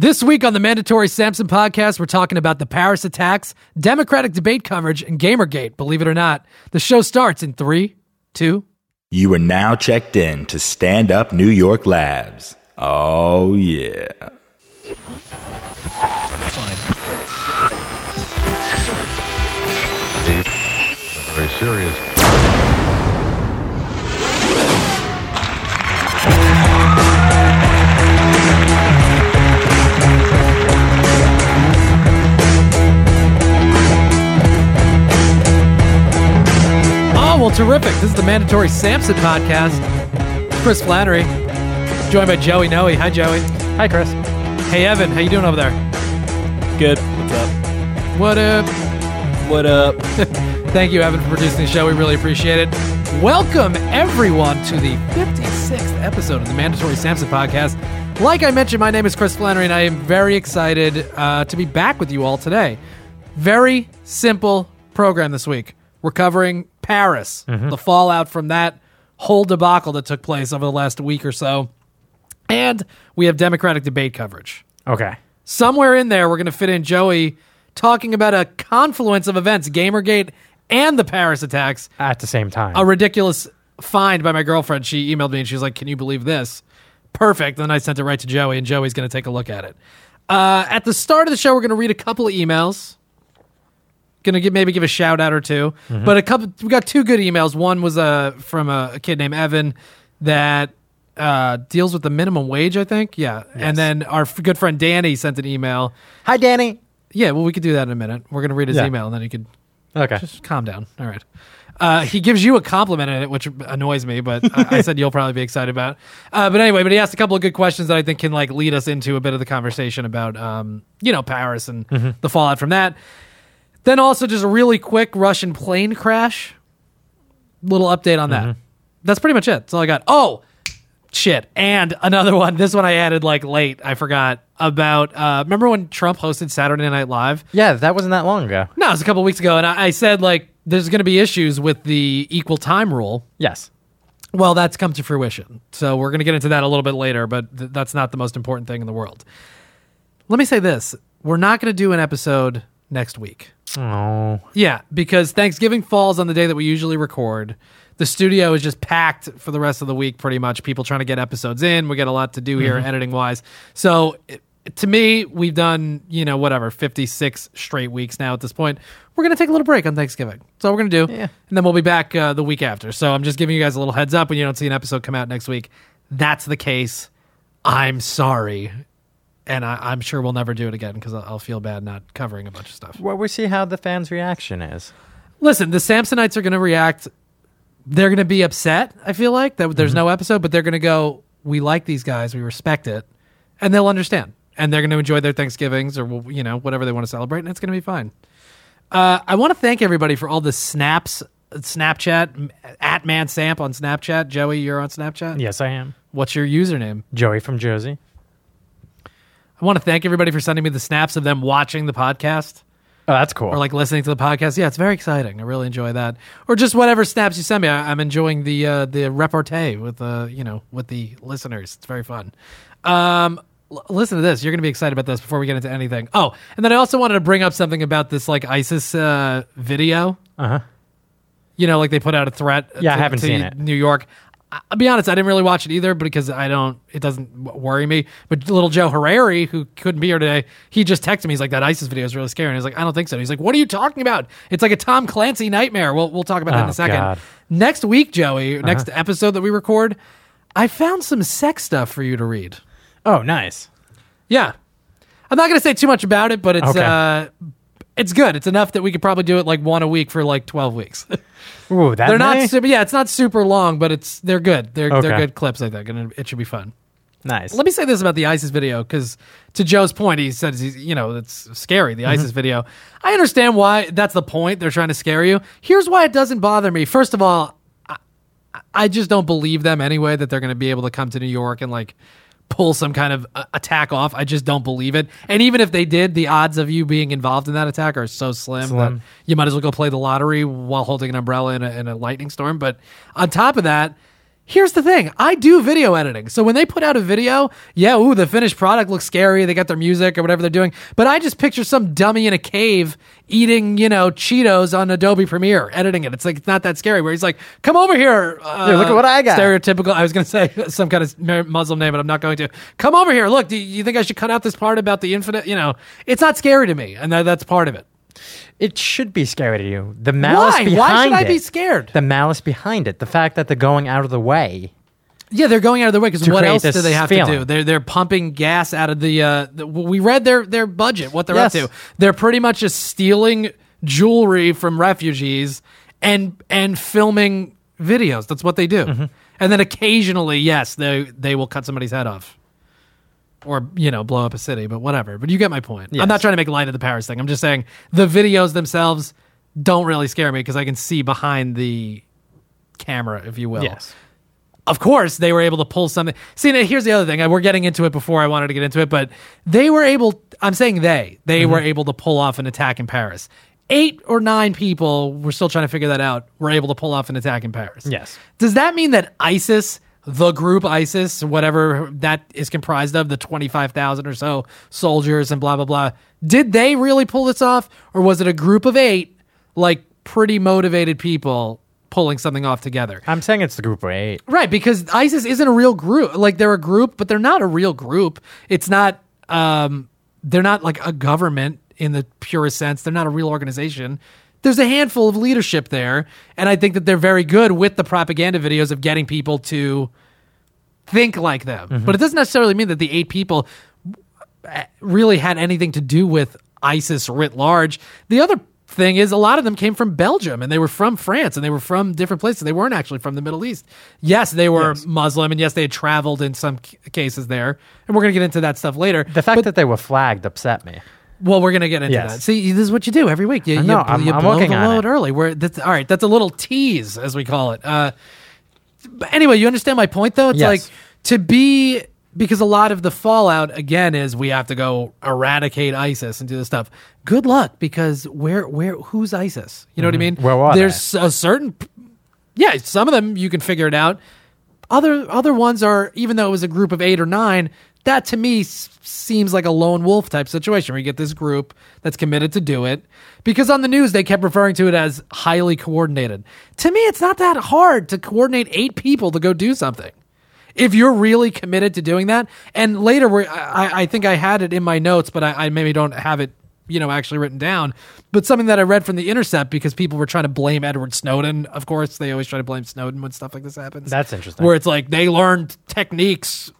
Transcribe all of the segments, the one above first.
This week on the Mandatory Sampson podcast, we're talking about the Paris attacks, Democratic debate coverage, and Gamergate. Believe it or not, the show starts in three, two. You are now checked in to Stand Up New York Labs. Oh, yeah. Very serious. Well, terrific. This is the Mandatory Sampson podcast. Chris Flannery, joined by Joey Noe. Hi, Joey. Hi, Chris. Hey, Evan. How you doing over there? Good. What's up? What up? What up? Thank you, Evan, for producing the show. We really appreciate it. Welcome, everyone, to the 56th episode of the Mandatory Sampson podcast. Like I mentioned, my name is Chris Flannery, and I am very excited uh, to be back with you all today. Very simple program this week. We're covering Paris, the fallout from that whole debacle that took place over the last week or so. And we have Democratic debate coverage Okay. somewhere in there, we're going to fit in Joey talking about a confluence of events, Gamergate and the Paris attacks. At the same time. A ridiculous find by my girlfriend. She emailed me and she was like, Can you believe this? Perfect. And then I sent it right to Joey, and Joey's going to take a look at it. Uh, at the start of the show, we're going to read a couple of emails. Going to give, maybe give a shout out or 2 But a couple, we got two good emails. One was uh, from a, a kid named Evan that uh, deals with the minimum wage, I think. Yeah. And then our f- good friend Danny sent an email. Hi, Danny. Yeah, well, we could do that in a minute. We're going to read his Yeah. email, and then he could Okay. just calm down. All right. Uh, he gives you a compliment in it, which annoys me, but I, I said you'll probably be excited about. Uh, but anyway, but he asked a couple of good questions that I think can like lead us into a bit of the conversation about, um, you know, Paris and the fallout from that. Then also just a really quick Russian plane crash. Little update on that. That's pretty much it. That's all I got. Oh, shit. And another one. This one I added like late. I forgot about. Uh, remember when Trump hosted Saturday Night Live? yeah, that wasn't that long ago. No, it was a couple weeks ago, and I, I said like there's going to be issues with the equal time rule. Yes. Well, that's come to fruition, so we're going to get into that a little bit later. But th- that's not the most important thing in the world. Let me say this: we're not going to do an episode next week. Oh. Yeah, because Thanksgiving falls on the day that we usually record. The studio is just packed for the rest of the week, pretty much. People trying to get episodes in. We got a lot to do here, editing wise. So, it, to me, we've done, you know, whatever, 56 straight weeks now at this point. We're going to take a little break on Thanksgiving. That's all we're going to do. Yeah. And then we'll be back uh, the week after. So, I'm just giving you guys a little heads up when you don't see an episode come out next week. That's the case. I'm sorry. And I, I'm sure we'll never do it again because I'll, I'll feel bad not covering a bunch of stuff. Well, we see how the fans' reaction is. Listen, the Sampsonites are going to react. They're going to be upset. I feel like that there's no episode, but they're going to go. We like these guys. We respect it, and they'll understand. And they're going to enjoy their Thanksgivings or you know whatever they want to celebrate, and it's going to be fine. Uh, I want to thank everybody for all the snaps, Snapchat at Man Samp on Snapchat. Joey, you're on Snapchat. Yes, I am. What's your username? Joey from Jersey. I want to thank everybody for sending me the snaps of them watching the podcast. Oh, that's cool. or like listening to the podcast. Yeah, it's very exciting. I really enjoy that. Or just whatever snaps you send me. I, I'm enjoying the uh, the repartee with the you know with the listeners. It's very fun. Um, l- listen to this. You're going to be excited about this before we get into anything. Oh, and then I also wanted to bring up something about this like ISIS uh, video. uh huh. You know, like they put out a threat. Yeah, I to- haven't to seen it. New York. I- I'll be honest, I didn't really watch it either because I don't. It doesn't worry me. But little Joe Harari, who couldn't be here today, he just texted me. He's like, "That ISIS video is really scary." And he's like, "I don't think so." He's like, "What are you talking about? It's like a Tom Clancy nightmare." We'll we'll talk about that in Oh, a second. God. Next week, Joey, next episode that we record, I found some sex stuff for you to read. Oh, nice. Yeah, I'm not going to say too much about it, but it's Okay. uh, it's good. It's enough that we could probably do it like one a week for like 12 weeks. Ooh, that they're many? not super. Yeah, it's not super long, but it's they're good. They're they're good clips, I think, and it, should be fun. nice. Let me say this about the ISIS video, because to Joe's point, he says he's you know it's scary. The mm-hmm. ISIS video. I understand why that's the point. They're trying to scare you. Here's why it doesn't bother me. First of all, I, I just don't believe them anyway that they're going to be able to come to New York and like pull some kind of uh, attack off. I just don't believe it. And even if they did, the odds of you being involved in that attack are so slim, Slim. that you might as well go play the lottery while holding an umbrella in a, in a lightning storm. But on top of that, Here's the thing. I do video editing. So when they put out a video, yeah, ooh, the finished product looks scary. They got their music or whatever they're doing. But I just picture some dummy in a cave eating, you know, Cheetos on Adobe Premiere, editing it. It's like, it's not that scary where he's like, come over here. Uh, Here, look at what I got. Stereotypical. I was going to say some kind of Muslim name, but I'm not going to. Come over here. Look, do you think I should cut out this part about the infinite? You know, it's not scary to me. And that, that's part of it. It should be scary to you. The malice Why? behind Why should I it. be scared? The malice behind it. The fact that they're going out of the way. Yeah, they're going out of their way because To what create else do this they have to do? They're they're pumping gas out of the. Uh, the we read their their budget, what they're Yes. up to. They're pretty much just stealing jewelry from refugees and and filming videos. That's what they do. Mm-hmm. And then occasionally, yes, they they will cut somebody's head off. Or you know, blow up a city, but whatever. But you get my point. Yes. I'm not trying to make light of the Paris thing. I'm just saying the videos themselves don't really scare me because I can see behind the camera, if you will Yes. of course they were able to pull something see now here's the other thing we're getting into it before i wanted to get into it but they were able i'm saying they they Mm-hmm. were able to pull off an attack in paris eight or nine people we're still trying to figure that out were able to pull off an attack in paris Yes. does that mean that isis the group isis whatever that is comprised of the 25000 or so soldiers and blah blah blah did they really pull this off or was it a group of eight like pretty motivated people pulling something off together I'm saying it's the group of eight. Right, because ISIS isn't a real group. Like they're a group, but they're not a real group. It's not um they're not like a government in the purest sense. They're not a real organization. There's a handful of leadership there, and I think that they're very good with the propaganda videos of getting people to think like them. But it doesn't necessarily mean that the eight people uh, really had anything to do with ISIS writ large. The other thing is a lot of them came from Belgium and they were from France and they were from different places. They weren't actually from the Middle East. Yes, they were Muslim and yes, they had traveled in some c- cases there. And we're going to get into that stuff later. The fact that they were flagged upset me. Well, we're gonna get into Yes. that. See, this is what you do every week. You, I you, know, I'm- you I'm blow working the on load it. early. We're that's all right. That's a little tease, as we call it. Uh, but anyway, you understand my point, though. It's Yes. like to be because a lot of the fallout again is we have to go eradicate ISIS and do this stuff. Good luck, because where where who's ISIS? You know what I mean? Mm-hmm. Where are There's a certain yeah. Some of them you can figure it out. Other other ones are even though it was a group of eight or nine. That to me s- seems like a lone wolf type situation where you get this group that's committed to do it. Because on the news they kept referring to it as highly coordinated. To me, it's not that hard to coordinate eight people to go do something. If you're really committed to doing that, and later I, I think I had it in my notes, but I, I maybe don't have it, you know, actually written down. But something that I read from the Intercept because people were trying to blame Edward Snowden. Of course, they always try to blame Snowden when stuff like this happens. That's interesting. Where it's like they learned techniques.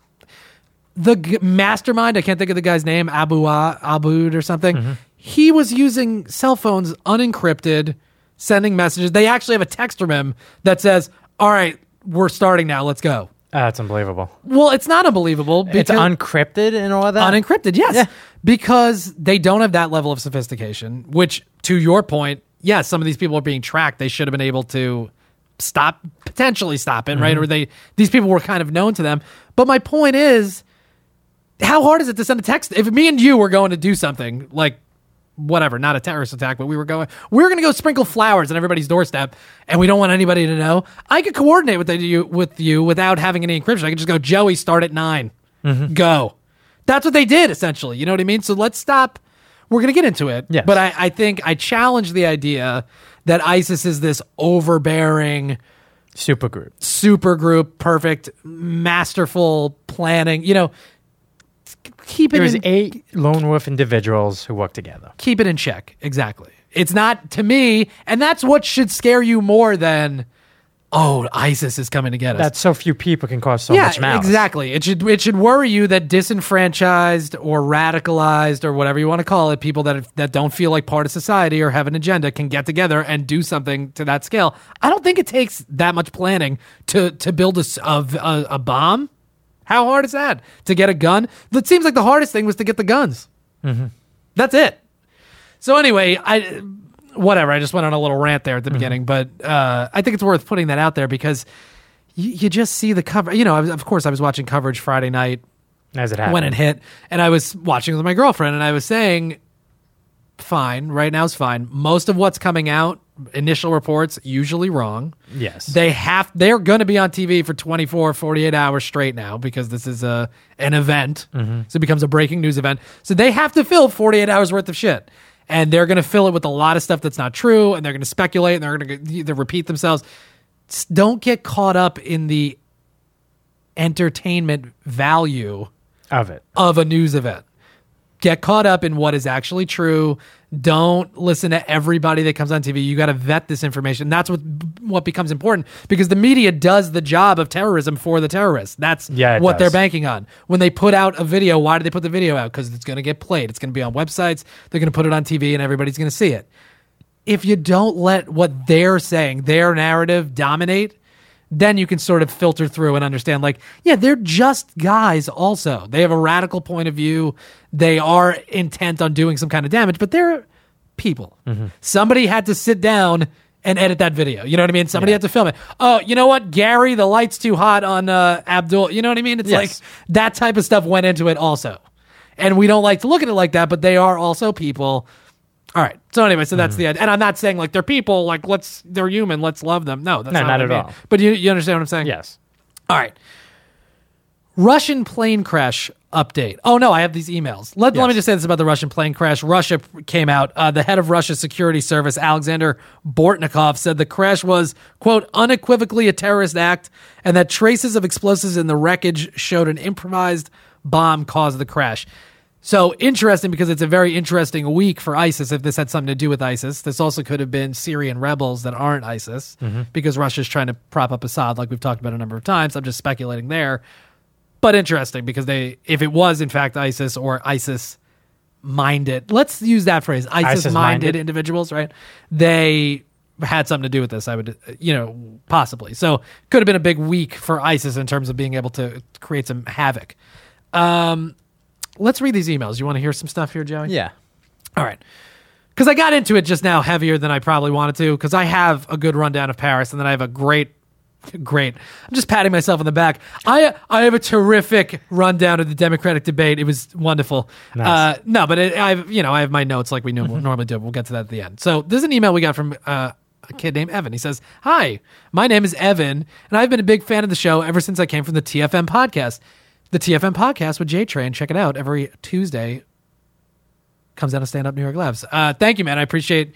The g- mastermind, I can't think of the guy's name, Abu Abud or something. Mm-hmm. He was using cell phones unencrypted, sending messages. They actually have a text from him that says, "All right, we're starting now. Let's go." Ah, That's unbelievable. Well, it's not unbelievable. It's uncrypted and all that. unencrypted, yes, Yeah. because they don't have that level of sophistication. Which, to your point, yes, some of these people are being tracked. They should have been able to stop, potentially stop it, right? Or they these people were kind of known to them. But my point is, how hard is it to send a text? If me and you were going to do something like whatever, not a terrorist attack, but we were going, we were going to go sprinkle flowers on everybody's doorstep, and we don't want anybody to know. I could coordinate with you with you without having any encryption. I could just go, Joey, start at 9 mm-hmm. go. That's what they did essentially. You know what I mean? So let's stop. We're going to get into it, Yes. but I, I think I challenge the idea that ISIS is this overbearing Supergroup. super group, perfect, masterful planning. You know, keep it. It was in, eight lone wolf individuals who work together. keep it in check. Exactly. It's not to me, and that's what should scare you more than, oh, ISIS is coming to get us. That so few people can cause so yeah, much malice. exactly. It should it should worry you that disenfranchised or radicalized or whatever you want to call it, people that that don't feel like part of society or have an agenda can get together and do something to that scale. I don't think it takes that much planning to to build a a bomb. How hard is that to get a gun? It seems like the hardest thing was to get the guns. That's it. So anyway, I whatever. I just went on a little rant there at the beginning, but uh, I think it's worth putting that out there because you, you just see the cover. You know, I was, of course, I was watching coverage Friday night As it happened. when it hit, and I was watching with my girlfriend, and I was saying, "Fine, right now is fine. Most of what's coming out initial reports usually wrong. Yes. They have they're going to be on TV for 24 48 hours straight now because this is a an event. Mm-hmm. So it becomes a breaking news event. So they have to fill 48 hours worth of shit. And they're going to fill it with a lot of stuff that's not true and they're going to speculate and they're going to either repeat themselves. Don't get caught up in the entertainment value of it. of a news event. Get caught up in what is actually true. Don't listen to everybody that comes on TV. You got to vet this information. That's what what becomes important because the media does the job of terrorism for the terrorists. That's Yeah, what they're banking on. When they put out a video, why do they put the video out? Because it's going to get played. It's going to be on websites. They're going to put it on TV, and everybody's going to see it. If you don't let what they're saying, their narrative dominate, then you can sort of filter through and understand like yeah they're just guys also they have a radical point of view they are intent on doing some kind of damage but they're people somebody had to sit down and edit that video you know what i mean somebody had to film it oh you know what gary the light's too hot on uh, abdul you know what i mean it's Yes. like that type of stuff went into it also and we don't like to look at it like that but they are also people all right. So anyway, so Mm-hmm. that's the end. And I'm not saying like they're people, like let's they're human, let's love them. No, that's No, not, not at mean. all. But you you understand what I'm saying? Yes. All right. Russian plane crash update. Oh no, I have these emails. Let, let me just say this about the Russian plane crash. Russia came out. Uh, the head of Russia's security service, Alexander Bortnikov, said the crash was quote unequivocally a terrorist act, and that traces of explosives in the wreckage showed an improvised bomb caused the crash. So interesting because it's a very interesting week for ISIS. If this had something to do with ISIS, this also could have been Syrian rebels that aren't ISIS because Russia's trying to prop up Assad, like we've talked about a number of times. I'm just speculating there but interesting because they if it was in fact ISIS or ISIS minded let's use that phrase ISIS minded? individuals right? They had something to do with this I would you know possibly. So could have been a big week for ISIS in terms of being able to create some havoc. Um let's read these emails. You want to hear some stuff here Joey? Yeah. all right. Because I got into it just now heavier than I probably wanted to, because I have a good rundown of Paris, and then I have a great, great. I'm just patting myself on the back. I I have a terrific rundown of the Democratic debate. It was wonderful. Nice. Uh, no, but it, I've you know I have my notes like we normally do. We'll get to that at the end. So there's an email we got from. Uh, a kid named Evan. He says, Hi, my name is Evan, and I've been a big fan of the show ever since I came from the TFM podcast. The TFM podcast with J Train. Check it out every Tuesday comes out of Stand Up New York Labs. Uh, thank you, man. I appreciate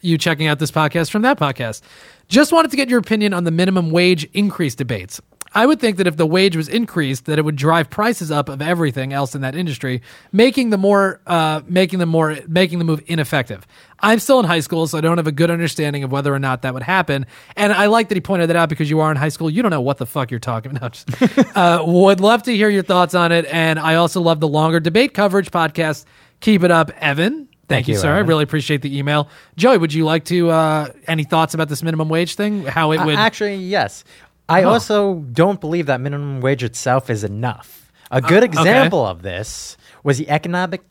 you checking out this podcast from that podcast. Just wanted to get your opinion on the minimum wage increase debates. I would think that if the wage was increased, that it would drive prices up of everything else in that industry, making the more, uh, making the more, making the move ineffective. I'm still in high school, so I don't have a good understanding of whether or not that would happen. And I like that he pointed that out because you are in high school. You don't know what the fuck you're talking about. Uh, would love to hear your thoughts on it. And I also love the longer debate coverage podcast. Keep it up, Evan. Thank, Thank you, you, sir. I really appreciate the email. Joey, would you like to uh, any thoughts about this minimum wage thing? How it Uh, would actually, yes. I Huh. also don't believe that minimum wage itself is enough. A good Uh, okay. example of this was the economic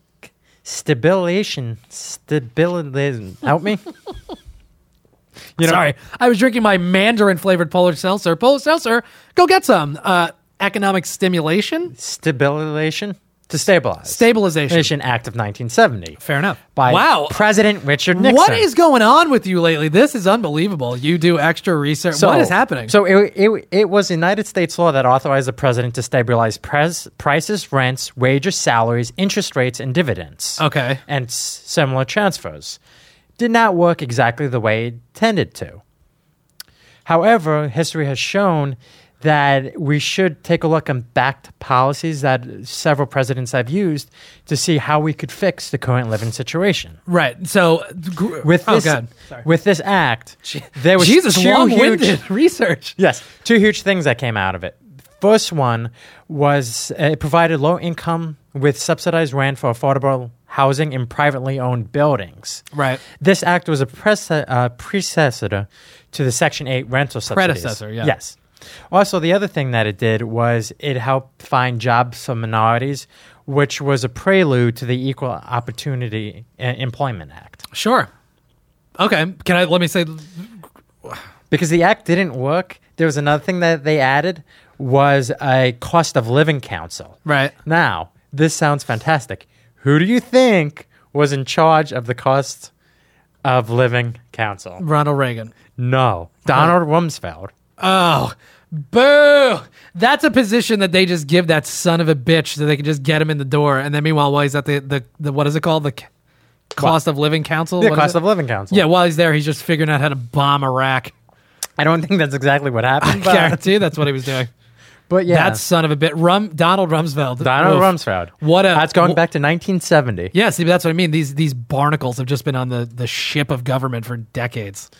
stabilization. Stability. Help me. You know- Sorry, I was drinking my Mandarin flavored Polar Seltzer. Polar Seltzer, go get some. Uh, economic stimulation, Stabilization to stabilize. stabilization. Stabilization Act of 1970 Fair enough. by wow. President Richard Nixon. What is going on with you lately? This is unbelievable. You do extra research. what is happening? So it, it, it was United States law that authorized the president to stabilize pres, prices, rents, wages, salaries, interest rates, and dividends. okay. And s- similar transfers. Did not work exactly the way it tended to. However, history has shown that we should take a look on backed policies that several presidents have used to see how we could fix the current living situation. Right. So gr- With oh, this. With this act, there was Jesus, two long-winded huge, research. Yes, two huge things that came out of it. First one was uh, it provided low income with subsidized rent for affordable housing in privately owned buildings. Right. This act was a prece- uh, predecessor to the Section 8 rental subsidies. Predecessor, yeah. Yes. Also, the other thing that it did was it helped find jobs for minorities, which was a prelude to the Equal Opportunity uh, Employment Act. Sure. Okay. Can I let me say because the act didn't work there was another thing that they added was a cost of living council right? now this sounds fantastic who do you think was in charge of the cost of Living Council. Ronald Reagan. No, Donald Rumsfeld. Oh, boo! That's a position that they just give that son of a bitch so they can just get him in the door. And then meanwhile, while he's at the the, the what is it called? The c- cost of living council. The What is cost it? of Living Council. Yeah, while he's there, he's just figuring out how to bomb Iraq. I don't think that's exactly what happened. I But, guarantee that's what he was doing. But yeah, That son of a bit. Rum Donald Rumsfeld. Donald Oof. Rumsfeld. What a That's going wh- back to 1970. Yeah, see, that's what I mean. These these barnacles have just been on the, the ship of government for decades.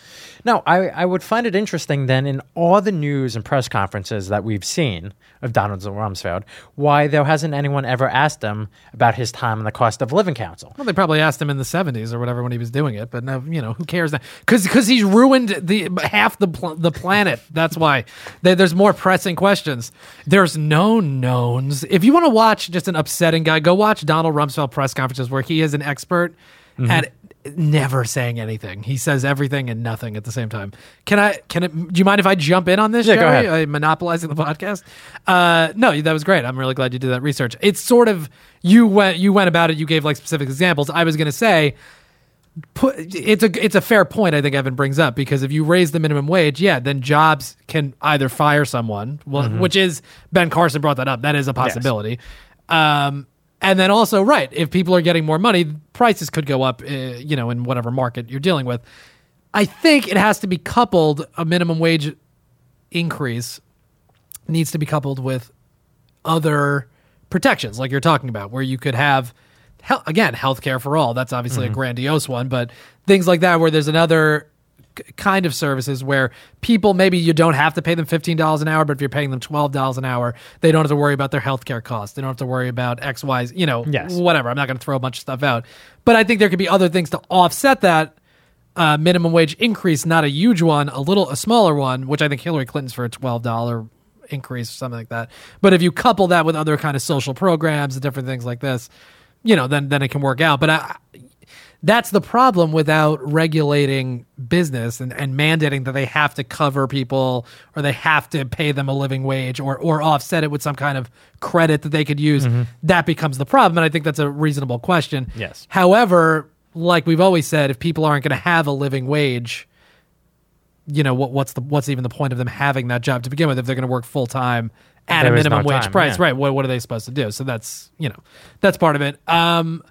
No, I, I would find it interesting then in all the news and press conferences that we've seen of Donald Rumsfeld, why there hasn't anyone ever asked him about his time in the Cost of Living Council. Well, they probably asked him in the '70s or whatever when he was doing it, but now you know who cares now? Because he's ruined the half the pl- the planet. That's why There- there's more pressing questions. There's no knowns. If you want to watch just an upsetting guy, go watch Donald Rumsfeld press conferences where he is an expert Mm-hmm. at never saying anything. He says everything and nothing at the same time. Can I? Can it? Do you mind if I jump in on this? Yeah, go ahead. I'm monopolizing the podcast. Uh, no, that was great. I'm really glad you did that research. It's sort of you went you went about it. You gave like specific examples. I was going to say. Put, it's a it's a fair point I think Evan brings up because if you raise the minimum wage, yeah, then jobs can either fire someone, well, Mm-hmm. which is Ben Carson brought that up. That is a possibility. Um, and then also, right, if people are getting more money, prices could go up. Uh, you know, in whatever market you're dealing with. I think it has to be coupled. A minimum wage increase needs to be coupled with other protections, like you're talking about, where you could have, hel- again, healthcare for all. That's obviously a grandiose one, but things like that, where there's another kind of services where people maybe you don't have to pay them $15 an hour, but if you're paying them $12 an hour, they don't have to worry about their healthcare costs. They don't have to worry about X, Y, you know, Yes. whatever. I'm not going to throw a bunch of stuff out, but I think there could be other things to offset that uh, minimum wage increase, not a huge one, a little, a smaller one, which I think Hillary Clinton's for a twelve dollar increase or something like that. But if you couple that with other kind of social programs and different things like this, you know, then then it can work out. But I, that's the problem without regulating business and, and mandating that they have to cover people or they have to pay them a living wage or or offset it with some kind of credit that they could use. Mm-hmm. That becomes the problem. And I think that's a reasonable question. Yes. However, like we've always said, if people aren't going to have a living wage, you know what, what's the what's even the point of them having that job to begin with if they're going to work full time at There a minimum no wage time, price, yeah. right? What what are they supposed to do? So that's you know that's part of it. Um,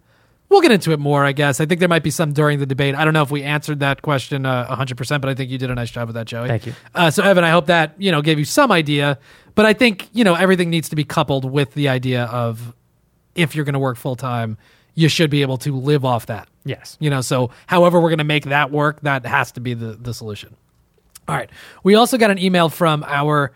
we'll get into it more, I guess. I think there might be some during the debate. I don't know if we answered that question uh, hundred percent, but I think you did a nice job with that, Joey. Thank you. Uh, so Evan, I hope that you know gave you some idea, but I think you know everything needs to be coupled with the idea of if you're going to work full time, you should be able to live off that. Yes. You know, so however we're going to make that work, that has to be the, the solution. All right. We also got an email from our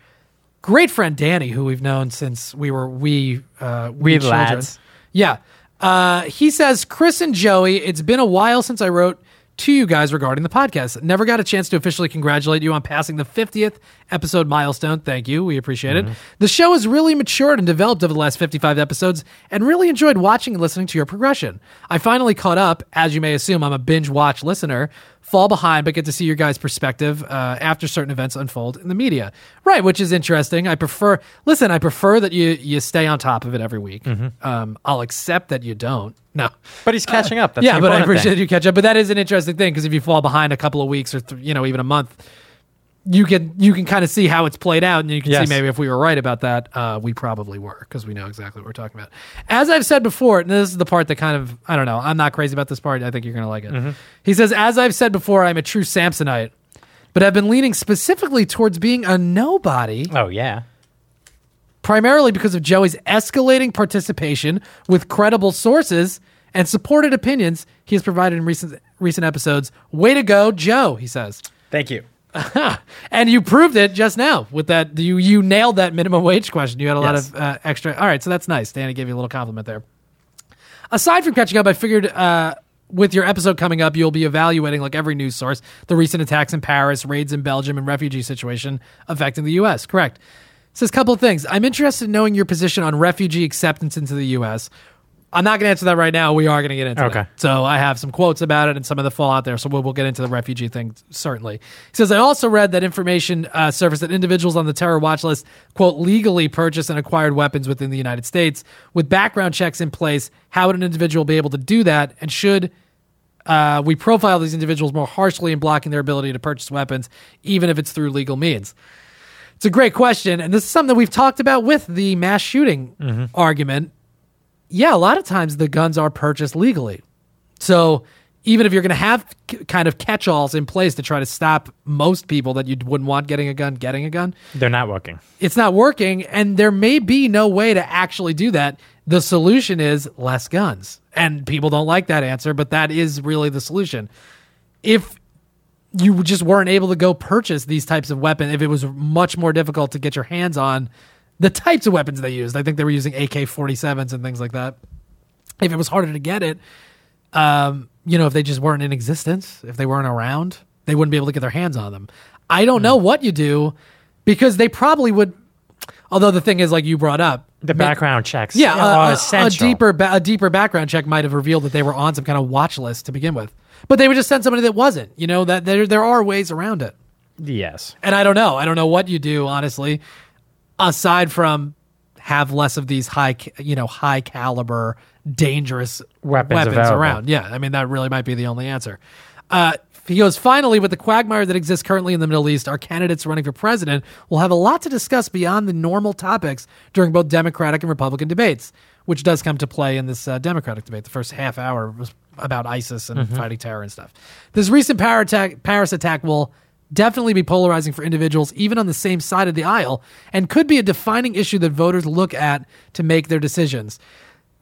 great friend Danny, who we've known since we were we uh, Wee children. lads. Yeah. Uh, he says, Chris and Joey, it's been a while since I wrote to you guys regarding the podcast. Never got a chance to officially congratulate you on passing the 50th episode milestone. Thank you. We appreciate it. The show has really matured and developed over the last 55 episodes and really enjoyed watching and listening to your progression. I finally caught up. As you may assume, I'm a binge watch listener. Fall behind, but get to see your guys' perspective uh, after certain events unfold in the media. Right, which is interesting. I prefer, listen, I prefer that you, you stay on top of it every week. Um, I'll accept that you don't. No. But he's catching up. That's yeah, but I appreciate thing. you catch up. But that is an interesting thing because if you fall behind a couple of weeks or th- you know even a month, you can you can kind of see how it's played out, and you can Yes. see maybe if we were right about that, uh, we probably were because we know exactly what we're talking about. As I've said before, and this is the part that kind of I don't know. I'm not crazy about this part. I think you're gonna like it. Mm-hmm. He says, as I've said before, I'm a true Sampsonite, but I've been leaning specifically towards being a nobody Oh, yeah. primarily because of Joey's escalating participation with credible sources and supported opinions he has provided in recent recent episodes. Way to go, Joe, he says. Thank you. And you proved it just now with that. You you nailed that minimum wage question. You had a Yes. lot of uh, extra. All right, so that's nice. Danny gave you a little compliment there. Aside from catching up, I figured uh, with your episode coming up, you'll be evaluating, like every news source, the recent attacks in Paris, raids in Belgium, and refugee situation affecting the U.S. Correct. Says a couple of things. I'm interested in knowing your position on refugee acceptance into the U.S. I'm not going to answer that right now. We are going to get into Okay. it. So I have some quotes about it and some of the fallout there. So we'll, we'll get into the refugee thing certainly. He says I also read that information uh, surfaced that individuals on the terror watch list quote legally purchased and acquired weapons within the United States with background checks in place. How would an individual be able to do that? And should Uh, we profile these individuals more harshly in blocking their ability to purchase weapons, even if it's through legal means. It's a great question, and this is something that we've talked about with the mass shooting argument. Yeah, a lot of times the guns are purchased legally. So even if you're going to have kind of catch-alls in place to try to stop most people that you wouldn't want getting a gun getting a gun, They're not working. it's not working and there may be no way to actually do that the solution is less guns and people don't like that answer but that is really the solution if you just weren't able to go purchase these types of weapons if it was much more difficult to get your hands on the types of weapons they used i think they were using ak-47s and things like that if it was harder to get it um, you know, if they just weren't in existence, if they weren't around, they wouldn't be able to get their hands on them. I don't know what you do because they probably would. Although the thing is, like you brought up, The ma- background checks yeah, a, a deeper ba- a deeper background check might have revealed that they were on some kind of watch list to begin with, but they would just send somebody that wasn't. You know that there there are ways around it, Yes. and I don't know. I don't know what you do honestly, aside from have less of these high you know high caliber dangerous Weapons available. around. Yeah, I mean that really might be the only answer. Uh, he goes finally with the quagmire that exists currently in the Middle East. Our candidates running for president will have a lot to discuss beyond the normal topics during both Democratic and Republican debates, which does come to play in this uh, Democratic debate. The first half hour was about ISIS and fighting terror and stuff. This recent power attack, Paris attack will definitely be polarizing for individuals even on the same side of the aisle and could be a defining issue that voters look at to make their decisions.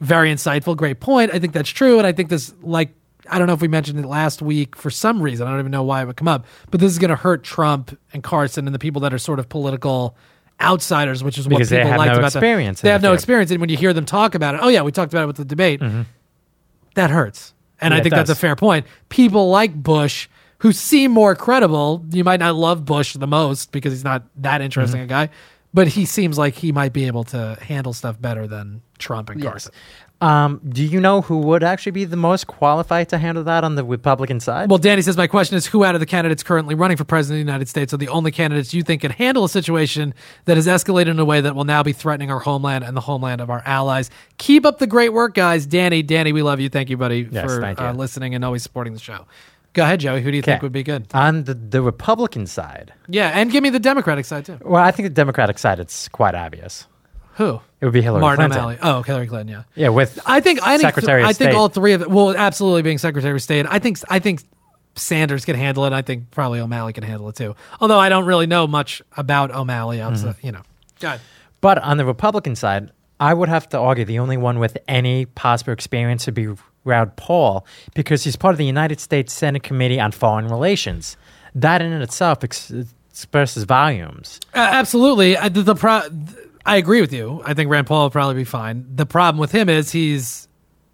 Very insightful. Great point. I think that's true and i think this like i don't know if we mentioned it last week for some reason. I don't even know why it would come up but this is going to hurt trump and carson and the people that are sort of political outsiders which is what Because people liked no about experience they have no experience and when you hear them talk about it oh yeah we talked about it with the debate. That hurts and Yeah, i think that's a fair point. People like bush who seem more credible you might not love bush the most because he's not that interesting Mm-hmm. a guy but he seems like he might be able to handle stuff better than trump and carson Um, do you know who would actually be the most qualified to handle that on the Republican side? Well, Danny says, My question is who out of the candidates currently running for president of the United States are the only candidates you think can handle a situation that has escalated in a way that will now be threatening our homeland and the homeland of our allies? Keep up the great work, guys. Danny, Danny, we love you. Thank you, buddy, Yes, for thank you. uh, listening and always supporting the show. Go ahead, Joey. Who do you think Okay. would be good? on the, the Republican side, Yeah, and give me the Democratic side, too. well, I think the Democratic side, it's quite obvious. Who? It would be Hillary Martin Clinton. O'Malley. Oh, Hillary Clinton, yeah. Yeah, with I think I think Secretary of I think State. all three of it. Well, absolutely being Secretary of State. I think I think Sanders can handle it. I think probably O'Malley can handle it too. Although I don't really know much about O'Malley outside, Mm-hmm. you know. God. But on the Republican side, I would have to argue the only one with any possible experience would be Rand Paul because he's part of the United States Senate Committee on Foreign Relations. That in itself ex- expresses volumes. Uh, absolutely. I, the, the pro- I agree with you. I think Rand Paul will probably be fine. The problem with him is he's,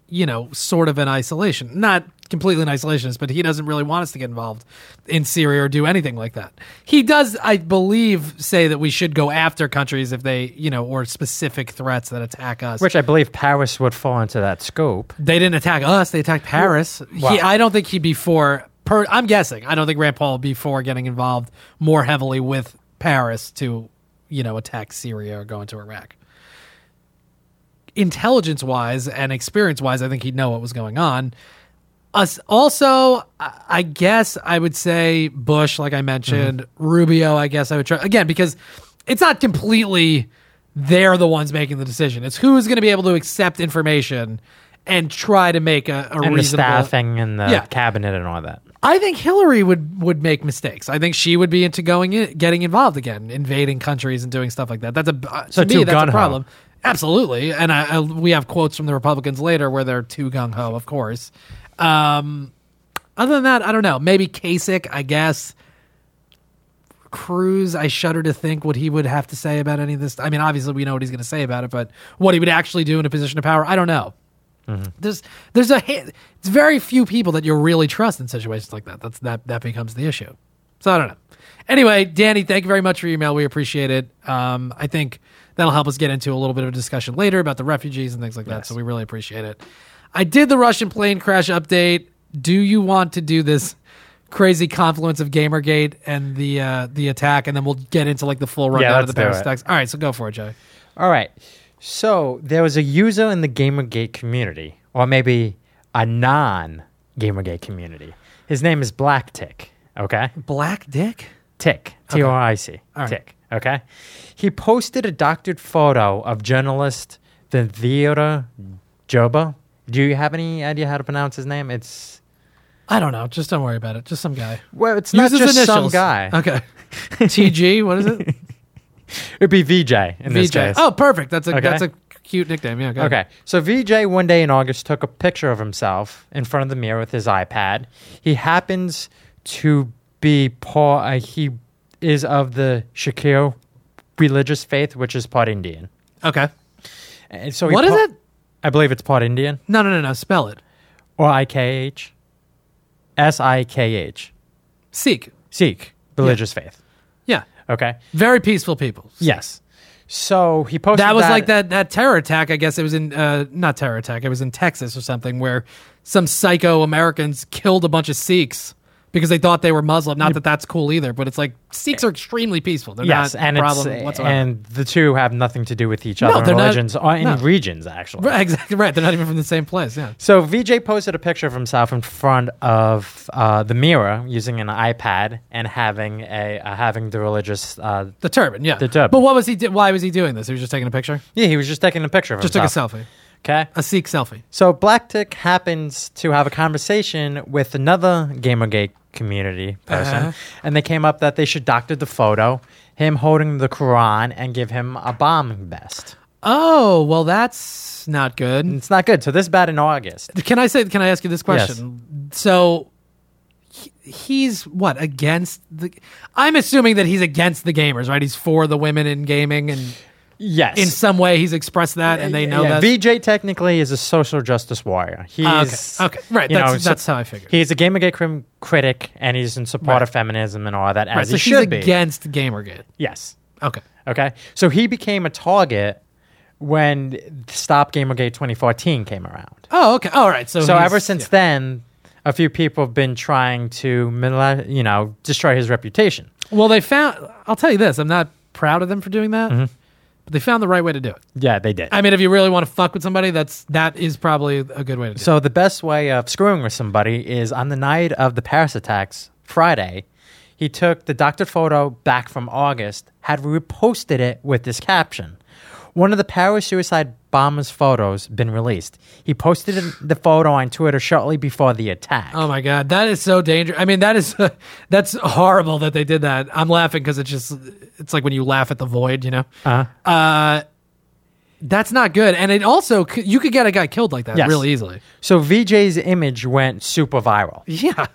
you know, sort of in isolation. Not completely an isolationist, but he doesn't really want us to get involved in Syria or do anything like that. He does, I believe, say that we should go after countries if they, you know, or specific threats that attack us. Which I believe Paris would fall into that scope. they didn't attack us; they attacked Paris. Wow. He, I don't think he'd be for. Per, I'm guessing. I don't think Rand Paul would be for getting involved more heavily with Paris to, you know, attack Syria or go into Iraq. Intelligence wise and experience wise, I think he'd know what was going on. Us also, I guess I would say Bush, like I mentioned, Rubio. I guess I would try again because it's not completely they're the ones making the decision. It's who's going to be able to accept information and try to make a, a And the staffing and the Yeah. cabinet and all that. I think Hillary would would make mistakes. I think she would be into going in, getting involved again, invading countries and doing stuff like that. That's a uh, So to me too that's a problem. Absolutely, and I, I, we have quotes from the Republicans later where they're too gung ho, of course. Um, other than that, I don't know. Maybe Kasich, I guess. Cruz, I shudder to think what he would have to say about any of this. I mean, obviously we know what he's going to say about it, but what he would actually do in a position of power, I don't know. There's there's a it's very few people that you'll really trust in situations like that. That's that that becomes the issue. So I don't know. Anyway, Danny, thank you very much for your email. We appreciate it. Um, I think that'll help us get into a little bit of a discussion later about the refugees and things like that. So we really appreciate it. I did the Russian plane crash update. Do you want to do this crazy confluence of GamerGate and the uh, the attack, and then we'll get into like the full rundown of the Paris do it. attacks? All right, so go for it, Joey. All right. So there was a user in the Gamergate community, or maybe a non Gamergate community. His name is Black Tick. Okay, Black Dick. Tick. T O I C. All right. Tick. Okay. He posted a doctored photo of journalist Theodore Joba. Do you have any idea how to pronounce his name? It's I don't know. Just don't worry about it. Just some guy. well, it's Use not his just some initials. guy. Okay. TG. What is it? It'd be VJ in this VJ. case. Oh, perfect. That's a Okay. that's a cute nickname. Yeah. go ahead. Okay, so VJ one day in August took a picture of himself in front of the mirror with his iPad. He happens to be part. Uh, he is of the Shakir religious faith, which is part Indian. Okay. And so he What is po- it? I believe it's part Indian No, no, no, no. Spell it. or I K H. S I K H. Sikh. Sikh religious faith. Yeah. Okay. Very peaceful people. Yes. So he posted That was like that that terror attack. I guess it was in uh, not terror attack. It was in Texas or something where some psycho Americans killed a bunch of Sikhs because they thought they were Muslim. Not that that's cool either, but it's like Sikhs are extremely peaceful. They're Yes, not and a problem it's, whatsoever. and the two have nothing to do with each No, other in they're not- religions or in no. regions actually. Right, exactly right. They're not even from the same place. Yeah. So VJ posted a picture of himself in front of uh, the mirror using an iPad and having a uh, having the religious. Uh, The turban, yeah. The turban. But what was he? Why was he doing this? He was just taking a picture. yeah, he was just taking a picture of Just took a selfie. Okay. A Sikh selfie. So Black Tick happens to have a conversation with another Gamergate community person, Uh-huh. and they came up that they should doctor the photo, him holding the Quran, and give him a bombing vest. Oh well, that's not good. It's not good. So this bad in August. Can I say? Can I ask you this question? So he- he's what against the? I'm assuming that he's against the gamers, right? He's for the women in gaming, and Yes. in some way he's expressed that, and they know yeah, that. VJ technically is a social justice warrior. He's okay. Okay. Right. That's- know, so- how I figured. He's a Gamergate crim- critic, and he's in support Right. of feminism and all that, as right. So he he's should be. against Gamergate. Yes. Okay. Okay. So he became a target when Stop Gamergate 2014 came around. Oh, okay. All right. So So ever since yeah. then, a few people have been trying to, you know, destroy his reputation. well, they found. I'll tell you this. I'm not proud of them for doing that, Mm-hmm. But they found the right way to do it. Yeah, they did. I mean, if you really want to fuck with somebody, that's that is probably a good way to do it. So the best way of screwing with somebody is on the night of the Paris attacks, Friday, he took the doctored photo back from August, had reposted it with this caption. One of the Paris suicide bombers' photos been released. He posted the photo on Twitter shortly before the attack. Oh my god, that is so dangerous. I mean, that is that's horrible that they did that. I'm laughing because it's just it's like when you laugh at the void, you know. Uh-huh. Uh, that's not good, and it also you could get a guy killed like that Yes. really easily. So VJ's image went super viral. Yeah.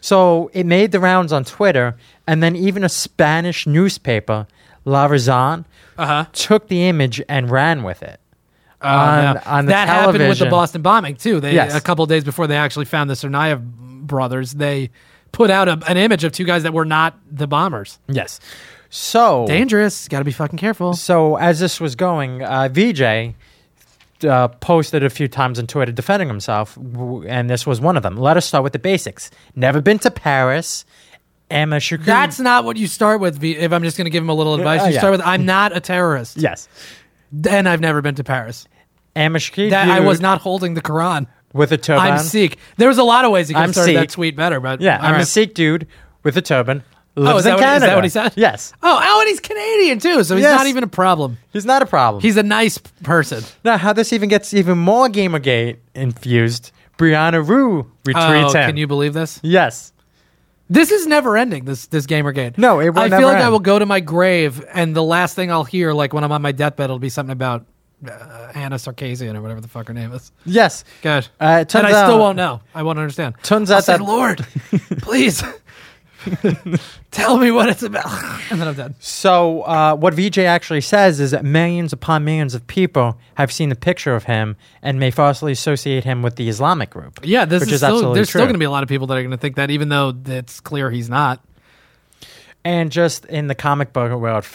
So it made the rounds on Twitter, and then even a Spanish newspaper, La Razón, Uh huh. took the image and ran with it. Uh, On- on the that happened with the. Boston bombing too. They Yes. a couple days before they actually found the Tsarnaev brothers, they put out a, an image of two guys that were not the bombers. Yes. So Dangerous. Got to be fucking careful. So as this was going, uh, VJ uh, posted a few times on Twitter defending himself, and this was one of them. Let us start with the basics. Never been to Paris. Emma Shukri. That's not what you start with. V- If I'm just going to give him a little advice, uh, you yeah. start with "I'm not a terrorist." yes. And I've never been to Paris. Emma Shukri. That I was not holding the Quran. with a turban. I'm Sikh. There was a lot of ways you could I'm have started that Sikh. tweet better, but Yeah, all I'm a right. Sikh dude with a turban. Lives Oh, is that, in what, is Canada. that what he said? Yes. Oh, oh, and he's Canadian too, so he's Yes. not even a problem. He's not a problem. He's a nice person. now, how this even gets even more Gamergate infused, Brianna Wu retweets Oh, him. can you believe this? Yes. This is never ending. This this gamer game. No, it will I feel like I will go to my grave, and the last thing I'll hear, like when I'm on my deathbed, it'll be something about uh, Anna Sarkeesian or whatever the fuck her name is. Yes. God, Uh, and I still won't know. I won't understand. Turns I'll out say, that- Lord, please tell me what it's about, and then I'm dead. So, uh, what VJ actually says is that millions upon millions of people have seen the picture of him and may falsely associate him with the Islamic group. Yeah, this which is, is still, absolutely there's still going to be a lot of people that are going to think that, even though it's clear he's not. And just in the comic book world,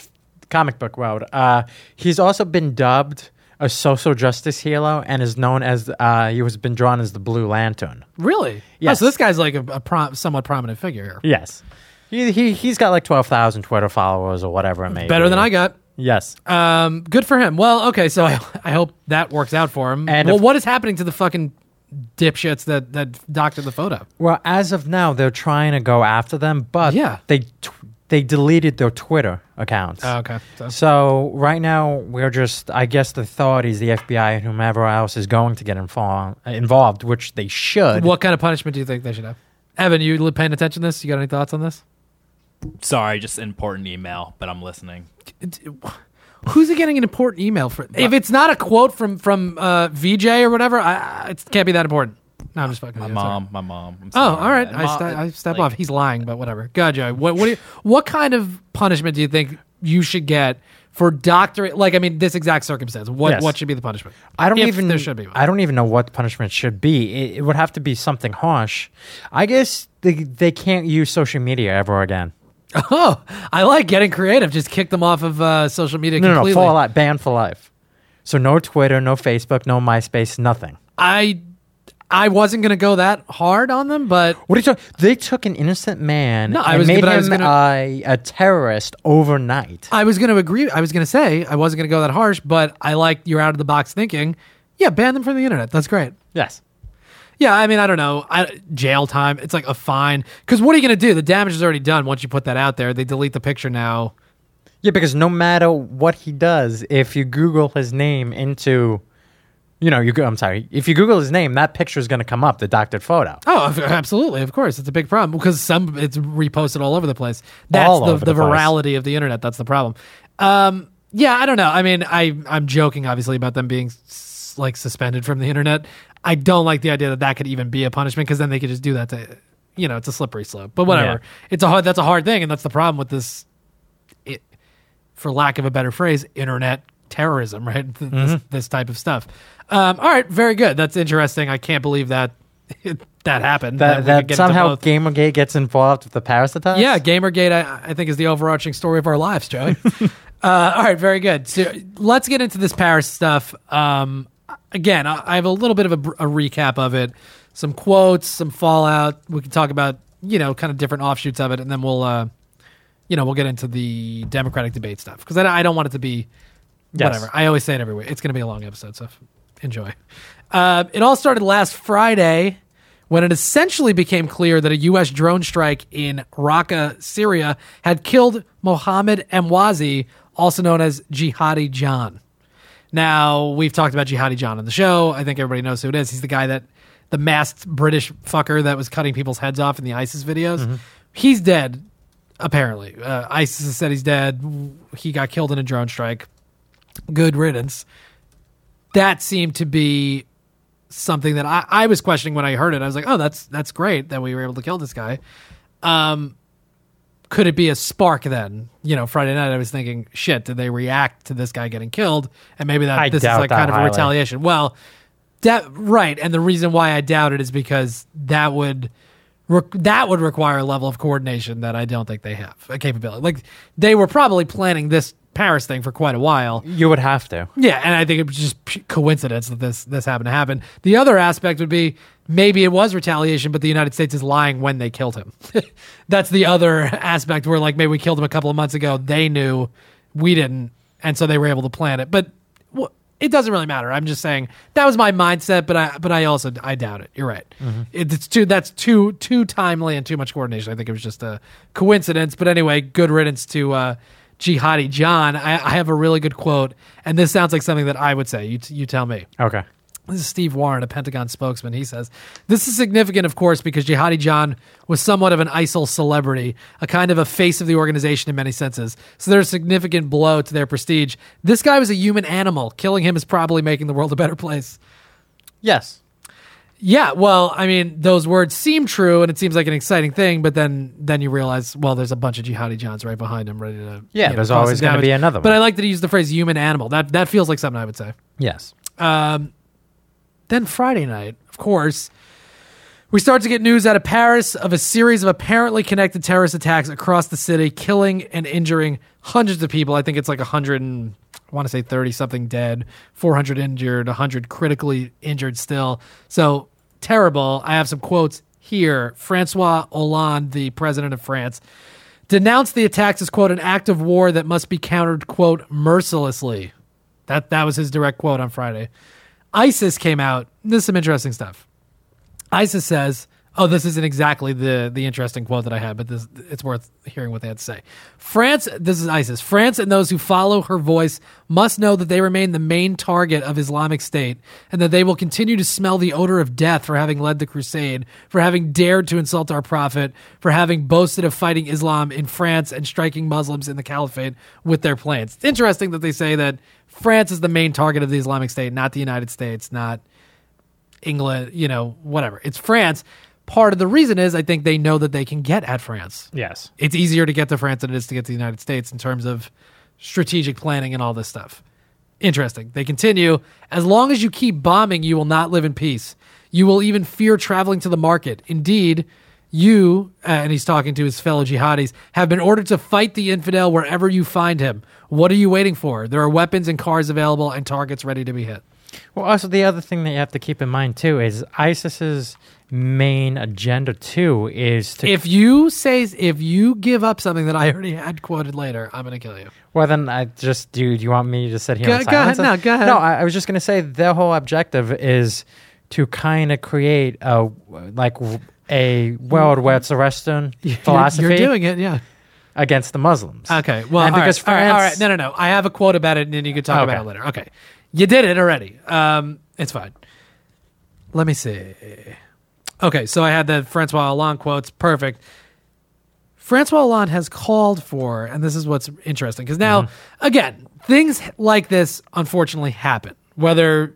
comic book world, uh, he's also been dubbed a social justice hero and is known as uh, he was been drawn as the Blue Lantern. Really? Yes. Oh, so this guy's like a, a prom- somewhat prominent figure here. Yes, he he he's got like twelve thousand Twitter followers or whatever it may. Be. Better be. than I got. Yes. Um, good for him. Well, okay, so I, I hope that works out for him. And well, if- what is happening to the fucking dipshits that that doctored the photo. Well, as of now, they're trying to go after them, but Yeah. they tw- they deleted their Twitter accounts. Oh, okay. So, So right now we're just, I guess, the authorities, the FBI, and whomever else is going to get involved, involved, which they should. what kind of punishment do you think they should have? Evan, you li- paying attention to this? You got any thoughts on this? Sorry, just important email, but I'm listening. Who's he getting an important email for? If it's not a quote from from uh, VJ or whatever, I, I, it can't be that important. No, I'm just fucking. My with you, sorry. mom, my mom. I'm Oh, all right. My I, mom- st- I step like, off. He's lying, but whatever. Go, Joey. What what, do you, what kind of punishment do you think you should get for doctorate? Like, I mean, this exact circumstance. What Yes. what should be the punishment? I don't If even. there should be. One. I don't even know what punishment should be. It, it would have to be something harsh. I guess they they can't use social media ever again. Oh, I like getting creative. Just kick them off of uh, social media No, no, no, completely. for life, banned for life. So no Twitter, no Facebook, no MySpace, nothing. I I wasn't gonna go that hard on them, but What are you talking? They took an innocent man No, I and was- made but I him was gonna- a, a terrorist overnight. I was gonna agree. I was gonna say I wasn't gonna go that harsh, but I like your out of the box thinking. Yeah, ban them from the internet. That's great. yes. Yeah, I mean, I don't know. I, jail time. It's like a fine. Because what are you going to do? The damage is already done once you put that out there. They delete the picture now. Yeah, because no matter what he does, if you Google his name into, you know, you go, I'm sorry, if you Google his name, that picture is going to come up, the doctored photo. Oh, absolutely. Of course. It's a big problem because some it's reposted all over the place. That's the, the, the place. virality of the internet. That's the problem. Um, yeah, I don't know. I mean, I, I'm joking, obviously, about them being like suspended from the internet. I don't like the idea that that could even be a punishment because then they could just do that to, you know, it's a slippery slope. But whatever. Yeah. It's a hard, that's a hard thing. And that's the problem with this, it, for lack of a better phrase, internet terrorism, right? This, Mm-hmm. this type of stuff. Um, all right, very good. That's interesting. I can't believe that that happened. That, could that somehow. Gamergate gets involved with the Paris attacks? Yeah, Gamergate, I, I think, is the overarching story of our lives, Joey. uh, all right, very good. So let's get into this Paris stuff. Um, again, I, I have a little bit of a, a recap of it, some quotes, some fallout. We can talk about, you know, kind of different offshoots of it, and then we'll, uh, you know, we'll get into the Democratic debate stuff because I, I don't want it to be Yes. whatever. I always say it every week. It's going to be a long episode, so enjoy. Uh, it all started last Friday when it essentially became clear that a U.S. drone strike in Raqqa, Syria, had killed Mohammed Emwazi, also known as Jihadi John. Now, we've talked about Jihadi John on the show. I think everybody knows who it is. He's the guy that, the masked British fucker that was cutting people's heads off in the ISIS videos. He's dead, apparently. Uh, ISIS has said he's dead. He got killed in a drone strike. Good riddance. That seemed to be something that I, I was questioning when I heard it. I was like, oh, that's that's great that we were able to kill this guy. Um, could it be a spark then? You know, Friday night I was thinking, shit, did they react to this guy getting killed? And maybe that I this is like kind of a retaliation. Well, that right, and the reason why I doubt it is because that would that would require a level of coordination that I don't think they have a capability. Like they were probably planning this Paris thing for quite a while. You would have to. Yeah, and I think it was just coincidence that this this happened to happen. The other aspect would be maybe it was retaliation, but the United States is lying when they killed him. That's the other aspect where like maybe we killed him a couple of months ago. They knew, we didn't, and so they were able to plan it. But wh- it doesn't really matter. I'm just saying that was my mindset, but I but I also I doubt it. You're right. It, it's too that's too too timely and too much coordination. I think it was just a coincidence. But anyway, good riddance to. uh Jihadi John, I, I have a really good quote, and this sounds like something that I would say. You, t- you tell me. Okay. This is Steve Warren, a Pentagon spokesman. He says, This is significant, of course, because Jihadi John was somewhat of an ISIL celebrity, a kind of a face of the organization in many senses. So there's a significant blow to their prestige. This guy was a human animal. Killing him is probably making the world a better place. Yes. Yeah, well, I mean, those words seem true, and it seems like an exciting thing, but then then you realize, well, there's a bunch of jihadi johns right behind him, ready to Yeah, you know, there's always gonna be another one. But. I like that he used the phrase "human animal." That that feels like something I would say. Yes. Um, then Friday night, of course, we start to get news out of Paris of a series of apparently connected terrorist attacks across the city, killing and injuring hundreds of people. I think it's like a 100 and want to say 30 something dead, 400 injured, 100 critically injured still. So terrible. I have some quotes here. Francois Hollande, the president of France, denounced the attacks as quote an act of war that must be countered quote mercilessly. That that was his direct quote on Friday. ISIS came out. This is some interesting stuff. ISIS says, "Oh, this isn't exactly the the interesting quote that I had, but this it's worth hearing what they had to say." France, this is ISIS. France and those who follow her voice must know that they remain the main target of Islamic State, and that they will continue to smell the odor of death for having led the crusade, for having dared to insult our prophet, for having boasted of fighting Islam in France and striking Muslims in the caliphate with their planes. It's interesting that they say that France is the main target of the Islamic State, not the United States, not England, you know, whatever. It's France. Part of the reason is I think they know that they can get at France. Yes. It's easier to get to France than it is to get to the United States in terms of strategic planning and all this stuff. Interesting. They continue As long as you keep bombing, you will not live in peace. You will even fear traveling to the market. Indeed, you, uh, and he's talking to his fellow jihadis, have been ordered to fight the infidel wherever you find him. What are you waiting for? There are weapons and cars available and targets ready to be hit. Well, also the other thing that you have to keep in mind too is ISIS's main agenda too is to. If you say if you give up something that I already had quoted later, I'm going to kill you. well, then I just. Do you want me to sit here? Go- and go ahead. No, go ahead. No, I, I was just going to say the whole objective is to kind of create a like a world where it's a Western philosophy You're, doing it, yeah. against the Muslims. Okay. Well, and all because right, all right, all France, right. No, no, no. I have a quote about it, and then you can talk Okay. about it later. Okay. You did it already. Um, it's fine. Let me see. Okay, so I had the Francois Hollande quotes. Perfect. Francois Hollande has called for, and this is what's interesting, because now, mm-hmm. again, things like this unfortunately happen. Whether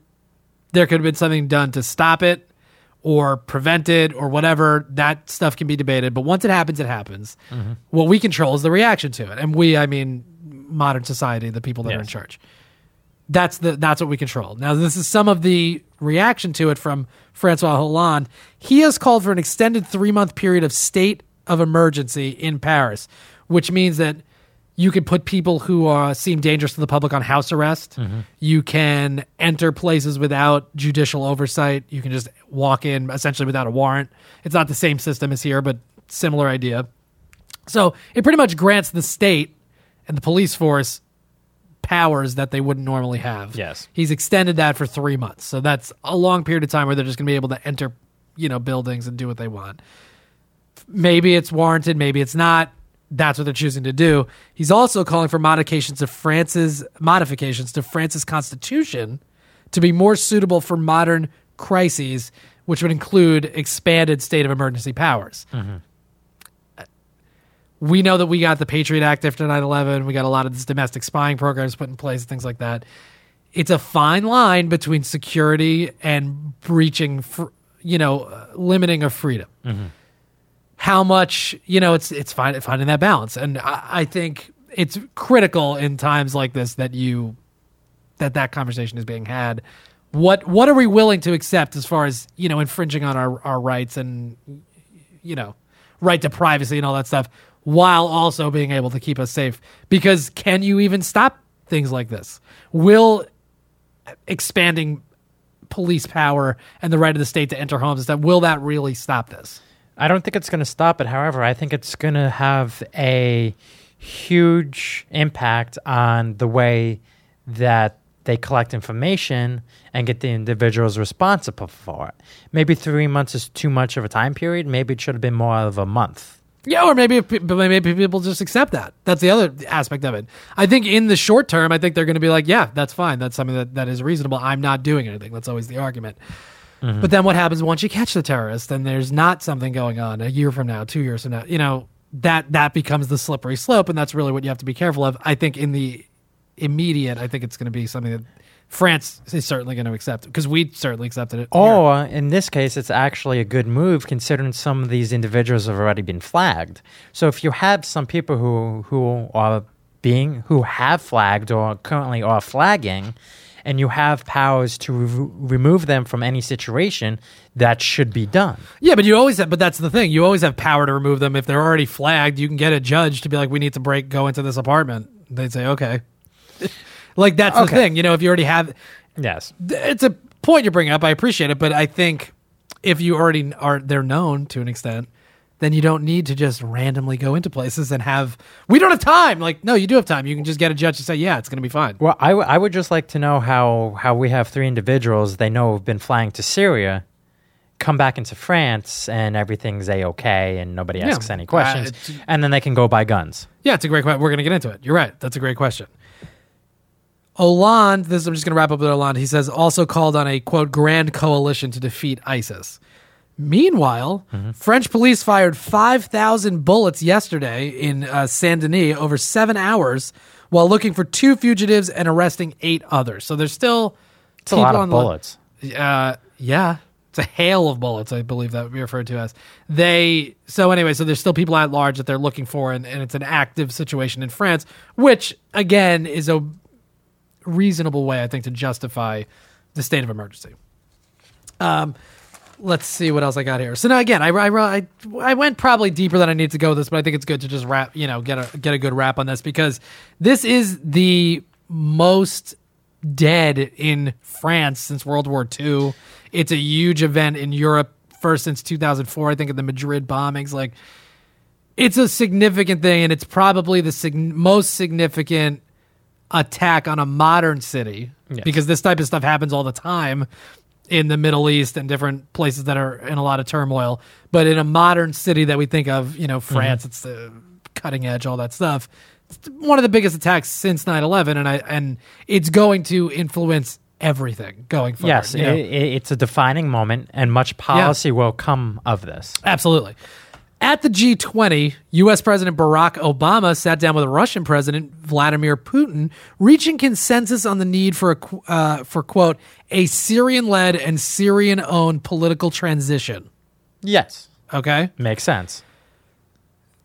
there could have been something done to stop it or prevent it or whatever, that stuff can be debated. But once it happens, it happens. Mm-hmm. What we control is the reaction to it. And we, I mean, modern society, the people that are in charge. That's the that's what we control. Now, this is some of the reaction to it from Francois Hollande. He has called for an extended three month period of state of emergency in Paris, which means that you can put people who uh, seem dangerous to the public on house arrest. You can enter places without judicial oversight. You can just walk in essentially without a warrant. It's not the same system as here, but similar idea. So it pretty much grants the state and the police force powers that they wouldn't normally have. Yes. He's extended that for three months. So that's a long period of time where they're just going to be able to enter, you know, buildings and do what they want. Maybe it's warranted, maybe it's not. That's what they're choosing to do. He's also calling for modifications to France's modifications to France's constitution to be more suitable for modern crises, which would include expanded state of emergency powers mm-hmm. We know that we got the Patriot Act after 9 11. We got a lot of these domestic spying programs put in place, things like that. It's a fine line between security and breaching, fr- you know, limiting of freedom. Mm-hmm. How much, you know, it's it's find, finding that balance, and I, I think it's critical in times like this that you that that conversation is being had. What what are we willing to accept as far as you know infringing on our our rights and you know, right to privacy and all that stuff, while also being able to keep us safe. Because can you even stop things like this? Will expanding police power and the right of the state to enter homes that will that really stop this? I don't think it's going to stop it. However, I think it's going to have a huge impact on the way that they collect information and get the individuals responsible for it. Maybe three months is too much of a time period. Maybe it should have been more of a month. Yeah, or maybe if, maybe people just accept that. That's the other aspect of it. I think in the short term, I think they're going to be like, yeah, that's fine. That's something that, that is reasonable. I'm not doing anything. That's always the argument. Mm-hmm. But then what happens once you catch the terrorist and there's not something going on a year from now, two years from now, you know, that that becomes the slippery slope and that's really what you have to be careful of. I think in the immediate, I think it's going to be something that France is certainly going to accept because we certainly accepted it. Oh, here. Or uh, in this case, it's actually a good move considering some of these individuals have already been flagged. So if you have some people who who are being who have flagged or currently are flagging, and you have powers to re- remove them from any situation, that should be done. Yeah, but you always have, but that's the thing. You always have power to remove them. If they're already flagged, you can get a judge to be like, we need to break, go into this apartment. They'd say, okay. Like, that's the thing. You know, if you already have, Yes. it's a point you bring up. I appreciate it. But I think if you already are, they're known to an extent, then you don't need to just randomly go into places and have, we don't have time. Like, no, you do have time. You can just get a judge to say, yeah, it's going to be fine. Well, I, w- I would just like to know how, how we have three individuals they know have been flying to Syria come back into France and everything's a okay and nobody asks Yeah. any questions, Uh, and then they can go buy guns. Yeah, it's a great question. We're going to get into it. You're right. That's a great question. Hollande, this I'm just going to wrap up with Hollande. He says also called on a quote grand coalition to defeat ISIS. Meanwhile, French police fired 5,000 bullets yesterday in uh, Saint Denis over seven hours while looking for two fugitives and arresting eight others. So there's still It's a lot people of on the- bullets. uh, yeah, it's a hail of bullets. I believe that would be referred to as they. So anyway, so there's still people at large that they're looking for, and, and it's an active situation in France, which again is a reasonable way, I think, to justify the state of emergency. Um, let's see what else I got here. So now again, I, I, I, went probably deeper than I need to go with this, but I think it's good to just wrap, you know, get a get a good wrap on this because this is the most dead in France since World War II. It's a huge event in Europe, first since 2004, I think, of the Madrid bombings. Like, it's a significant thing, and it's probably the sig- most significant attack on a modern city Yes. because this type of stuff happens all the time in the Middle East and different places that are in a lot of turmoil. But in a modern city that we think of, you know, mm-hmm. France, it's the cutting edge, all that stuff. It's one of the biggest attacks since 9/11, and I and it's going to influence everything going forward. Yes, you know? i i it's a defining moment, and much policy will come of this. Absolutely. At the G20, U.S. President Barack Obama sat down with Russian President Vladimir Putin, reaching consensus on the need for a uh, for quote a Syrian-led and Syrian-owned political transition. Yes, Okay. makes sense.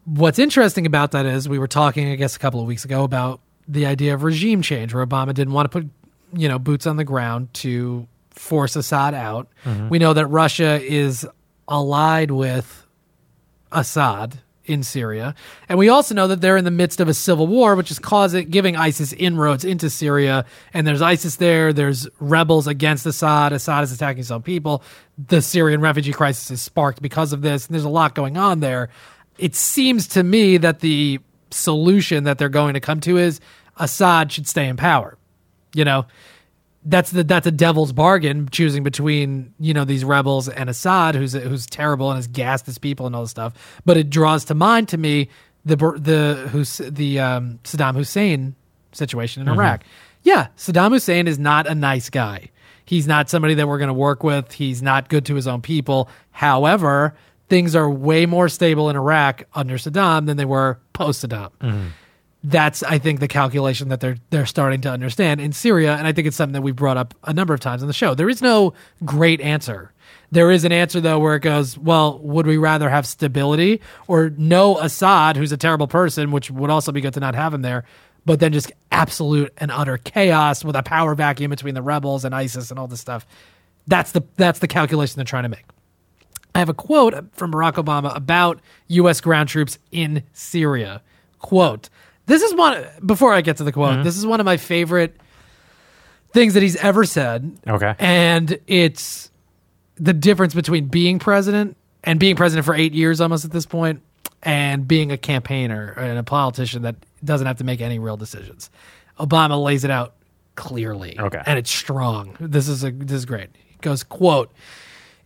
What's interesting about that is we were talking, I guess, a couple of weeks ago about the idea of regime change, where Obama didn't want to put, you know, boots on the ground to force Assad out. We know that Russia is allied with Assad in Syria, and we also know that they're in the midst of a civil war, which is causing giving ISIS inroads into Syria. And there's ISIS there. There's rebels against Assad. Assad is attacking some people. The Syrian refugee crisis is sparked because of this. And there's a lot going on there. It seems to me that the solution that they're going to come to is Assad should stay in power. You know, that's the that's a devil's bargain choosing between you know these rebels and Assad who's who's terrible and has gassed his people and all this stuff. But it draws to mind to me the the who's the um, Saddam Hussein situation in Iraq. Yeah Saddam Hussein is not a nice guy. He's not somebody that we're going to work with. He's not good to his own people. However things are way more stable in Iraq under Saddam than they were post Saddam that's I think the calculation that they're they're starting to understand in Syria, and I think it's something that we've brought up a number of times on the show. There is no great answer. There is an answer though where it goes, well, would we rather have stability or no Assad, who's a terrible person, which would also be good to not have him there, but then just absolute and utter chaos with a power vacuum between the rebels and ISIS and all this stuff. That's the that's the calculation they're trying to make. I have a quote from Barack Obama about U.S. ground troops in Syria. Quote, this is one, before I get to the quote, mm-hmm. this is one of my favorite things that he's ever said. Okay. And it's the difference between being president and being president for eight years almost at this point and being a campaigner and a politician that doesn't have to make any real decisions. Obama lays it out clearly. Okay. And it's strong. This is a this is great. He goes, quote,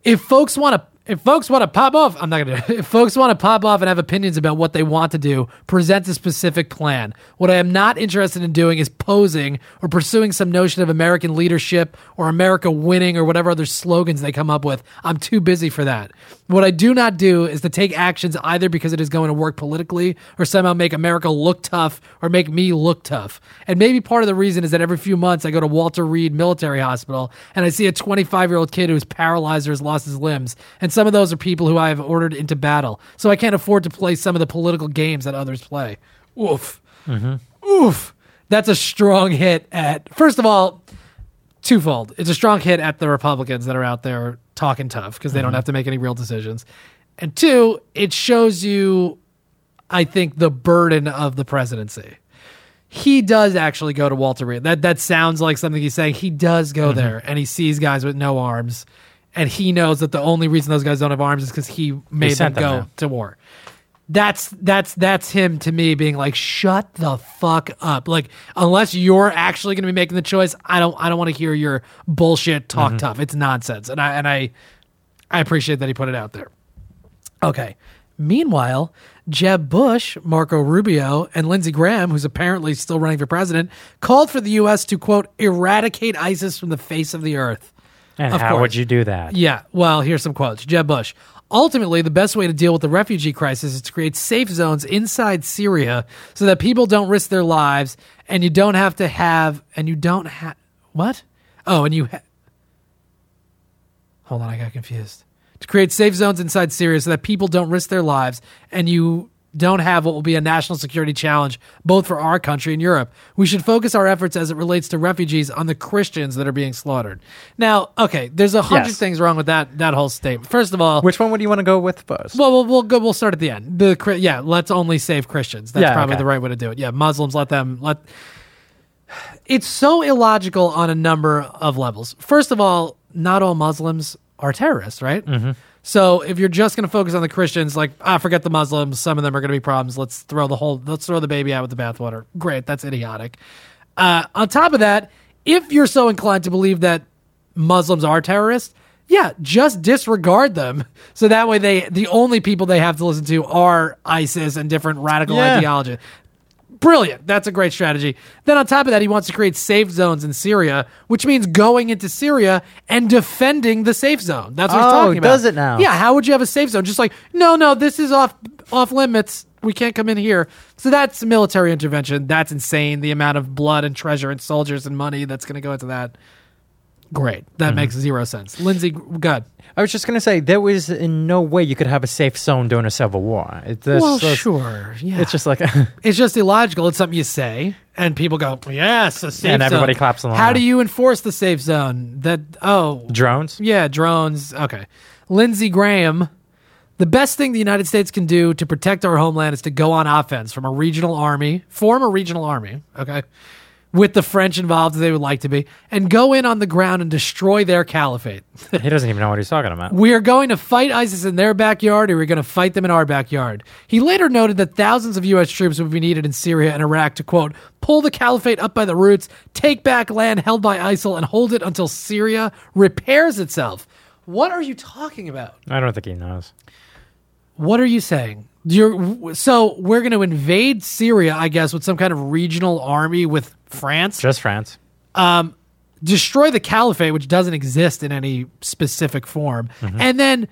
if folks want to if folks want to pop off, I'm not gonna. If folks want to pop off and have opinions about what they want to do, present a specific plan. What I am not interested in doing is posing or pursuing some notion of American leadership or America winning or whatever other slogans they come up with. I'm too busy for that. What I do not do is to take actions either because it is going to work politically or somehow make America look tough or make me look tough. And maybe part of the reason is that every few months I go to Walter Reed Military Hospital and I see a 25 year old kid who's paralyzed or has lost his limbs. And some of those are people who I have ordered into battle. So I can't afford to play some of the political games that others play. Oof. Mm-hmm. Oof. That's a strong hit at, first of all, twofold. It's a strong hit at the Republicans that are out there talking tough because they don't mm-hmm. have to make any real decisions. And two, it shows you, I think, the burden of the presidency. He does actually go to Walter Reed. That that sounds like something he's saying. He does go mm-hmm. there and he sees guys with no arms, and he knows that the only reason those guys don't have arms is because he made them them go there. to war that's that's that's him to me being like shut the fuck up like unless you're actually going to be making the choice i don't i don't want to hear your bullshit talk mm-hmm. tough it's nonsense and i and i I appreciate that he put it out there. Okay. Meanwhile, Jeb Bush, Marco Rubio, and Lindsey Graham, who's apparently still running for president, called for the U.S. to, quote, eradicate ISIS from the face of the earth. And Of how course. would you do that? Yeah, well, here's some quotes. Jeb Bush. Ultimately, the best way to deal with the refugee crisis is to create safe zones inside Syria so that people don't risk their lives and you don't have to have, and you don't have, what? Oh, and you, ha- hold on, I got confused. To create safe zones inside Syria so that people don't risk their lives and you don't have what will be a national security challenge both for our country and Europe. We should focus our efforts as it relates to refugees on the Christians that are being slaughtered. Now, okay, there's a hundred Yes. things wrong with that that whole statement. First of all, Which one would you want to go with first? well, we'll we'll go. We'll start at the end. The yeah, let's only save Christians. That's Yeah, probably okay. the right way to do it. Yeah, Muslims let them let. It's so illogical on a number of levels. First of all, not all Muslims are terrorists, right? Mm-hmm. So if you're just going to focus on the Christians, like ah, forget the Muslims. Some of them are going to be problems. Let's throw the whole. Let's throw the baby out with the bathwater. Great, that's idiotic. Uh, on top of that, if you're so inclined to believe that Muslims are terrorists, yeah, just disregard them. So that way they the only people they have to listen to are ISIS and different radical Yeah. ideology. Brilliant. That's a great strategy. Then on top of that, he wants to create safe zones in Syria, which means going into Syria and defending the safe zone. That's what he's Oh, talking about. does it now? Yeah, how would you have a safe zone? Just like, no, no, this is off off limits. We can't come in here. So that's military intervention. That's insane. The amount of blood and treasure and soldiers and money that's going to go into that. Great. That Mm-hmm. makes zero sense. Lindsey, good. I was just going to say there was in no way you could have a safe zone during a civil war. It, this- well, this- sure. Yeah. It's just like it's just illogical. It's something you say, and people go, "Yes, a safe And everybody zone." claps along. How do you enforce the safe zone? That oh, drones. yeah, drones. Okay, Lindsey Graham. The best thing the United States can do to protect our homeland is to go on offense from a regional army, form a regional army. Okay. With the French involved, as they would like to be, and go in on the ground and destroy their caliphate. He doesn't even know what he's talking about. We are going to fight ISIS in their backyard, or we're going to fight them in our backyard. He later noted that thousands of U.S. troops would be needed in Syria and Iraq to, quote, pull the caliphate up by the roots, take back land held by ISIL, and hold it until Syria repairs itself. What are you talking about? I don't think he knows. What are you saying? You're, so we're going to invade Syria, I guess, with some kind of regional army with France? Just France. Um, destroy the caliphate, which doesn't exist in any specific form, and then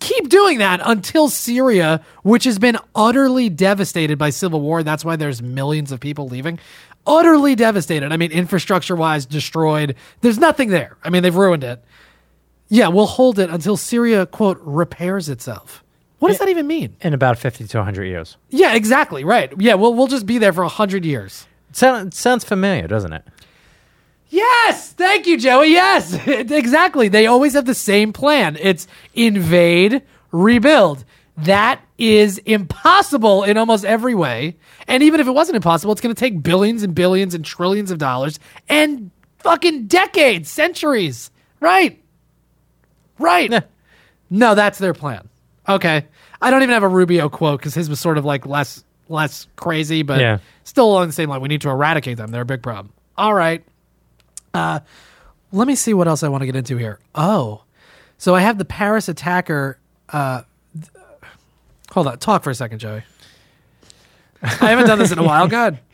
keep doing that until Syria, which has been utterly devastated by civil war. That's why there's millions of people leaving. Utterly devastated. I mean, infrastructure wise, destroyed. There's nothing there. I mean, they've ruined it. Yeah, we'll hold it until Syria, quote, repairs itself. What does that even mean? In about 50 to 100 years. Yeah, exactly. Right. Yeah, we'll, we'll just be there for 100 years. Sound, sounds familiar, doesn't it? Yes, thank you, Joey. Yes, exactly. They always have the same plan. It's invade, rebuild. That is impossible in almost every way. And even if it wasn't impossible, it's going to take billions and billions and trillions of dollars and fucking decades, centuries. Right. Right. Yeah. No, that's their plan. Okay. I don't even have a Rubio quote because his was sort of like less less crazy, but Yeah. still along the same line. We need to eradicate them. They're a big problem. All right. Uh, let me see what else I want to get into here. Oh, so I have the Paris attacker. Uh, th- hold on, talk for a second, Joey. I haven't done this in a while. God,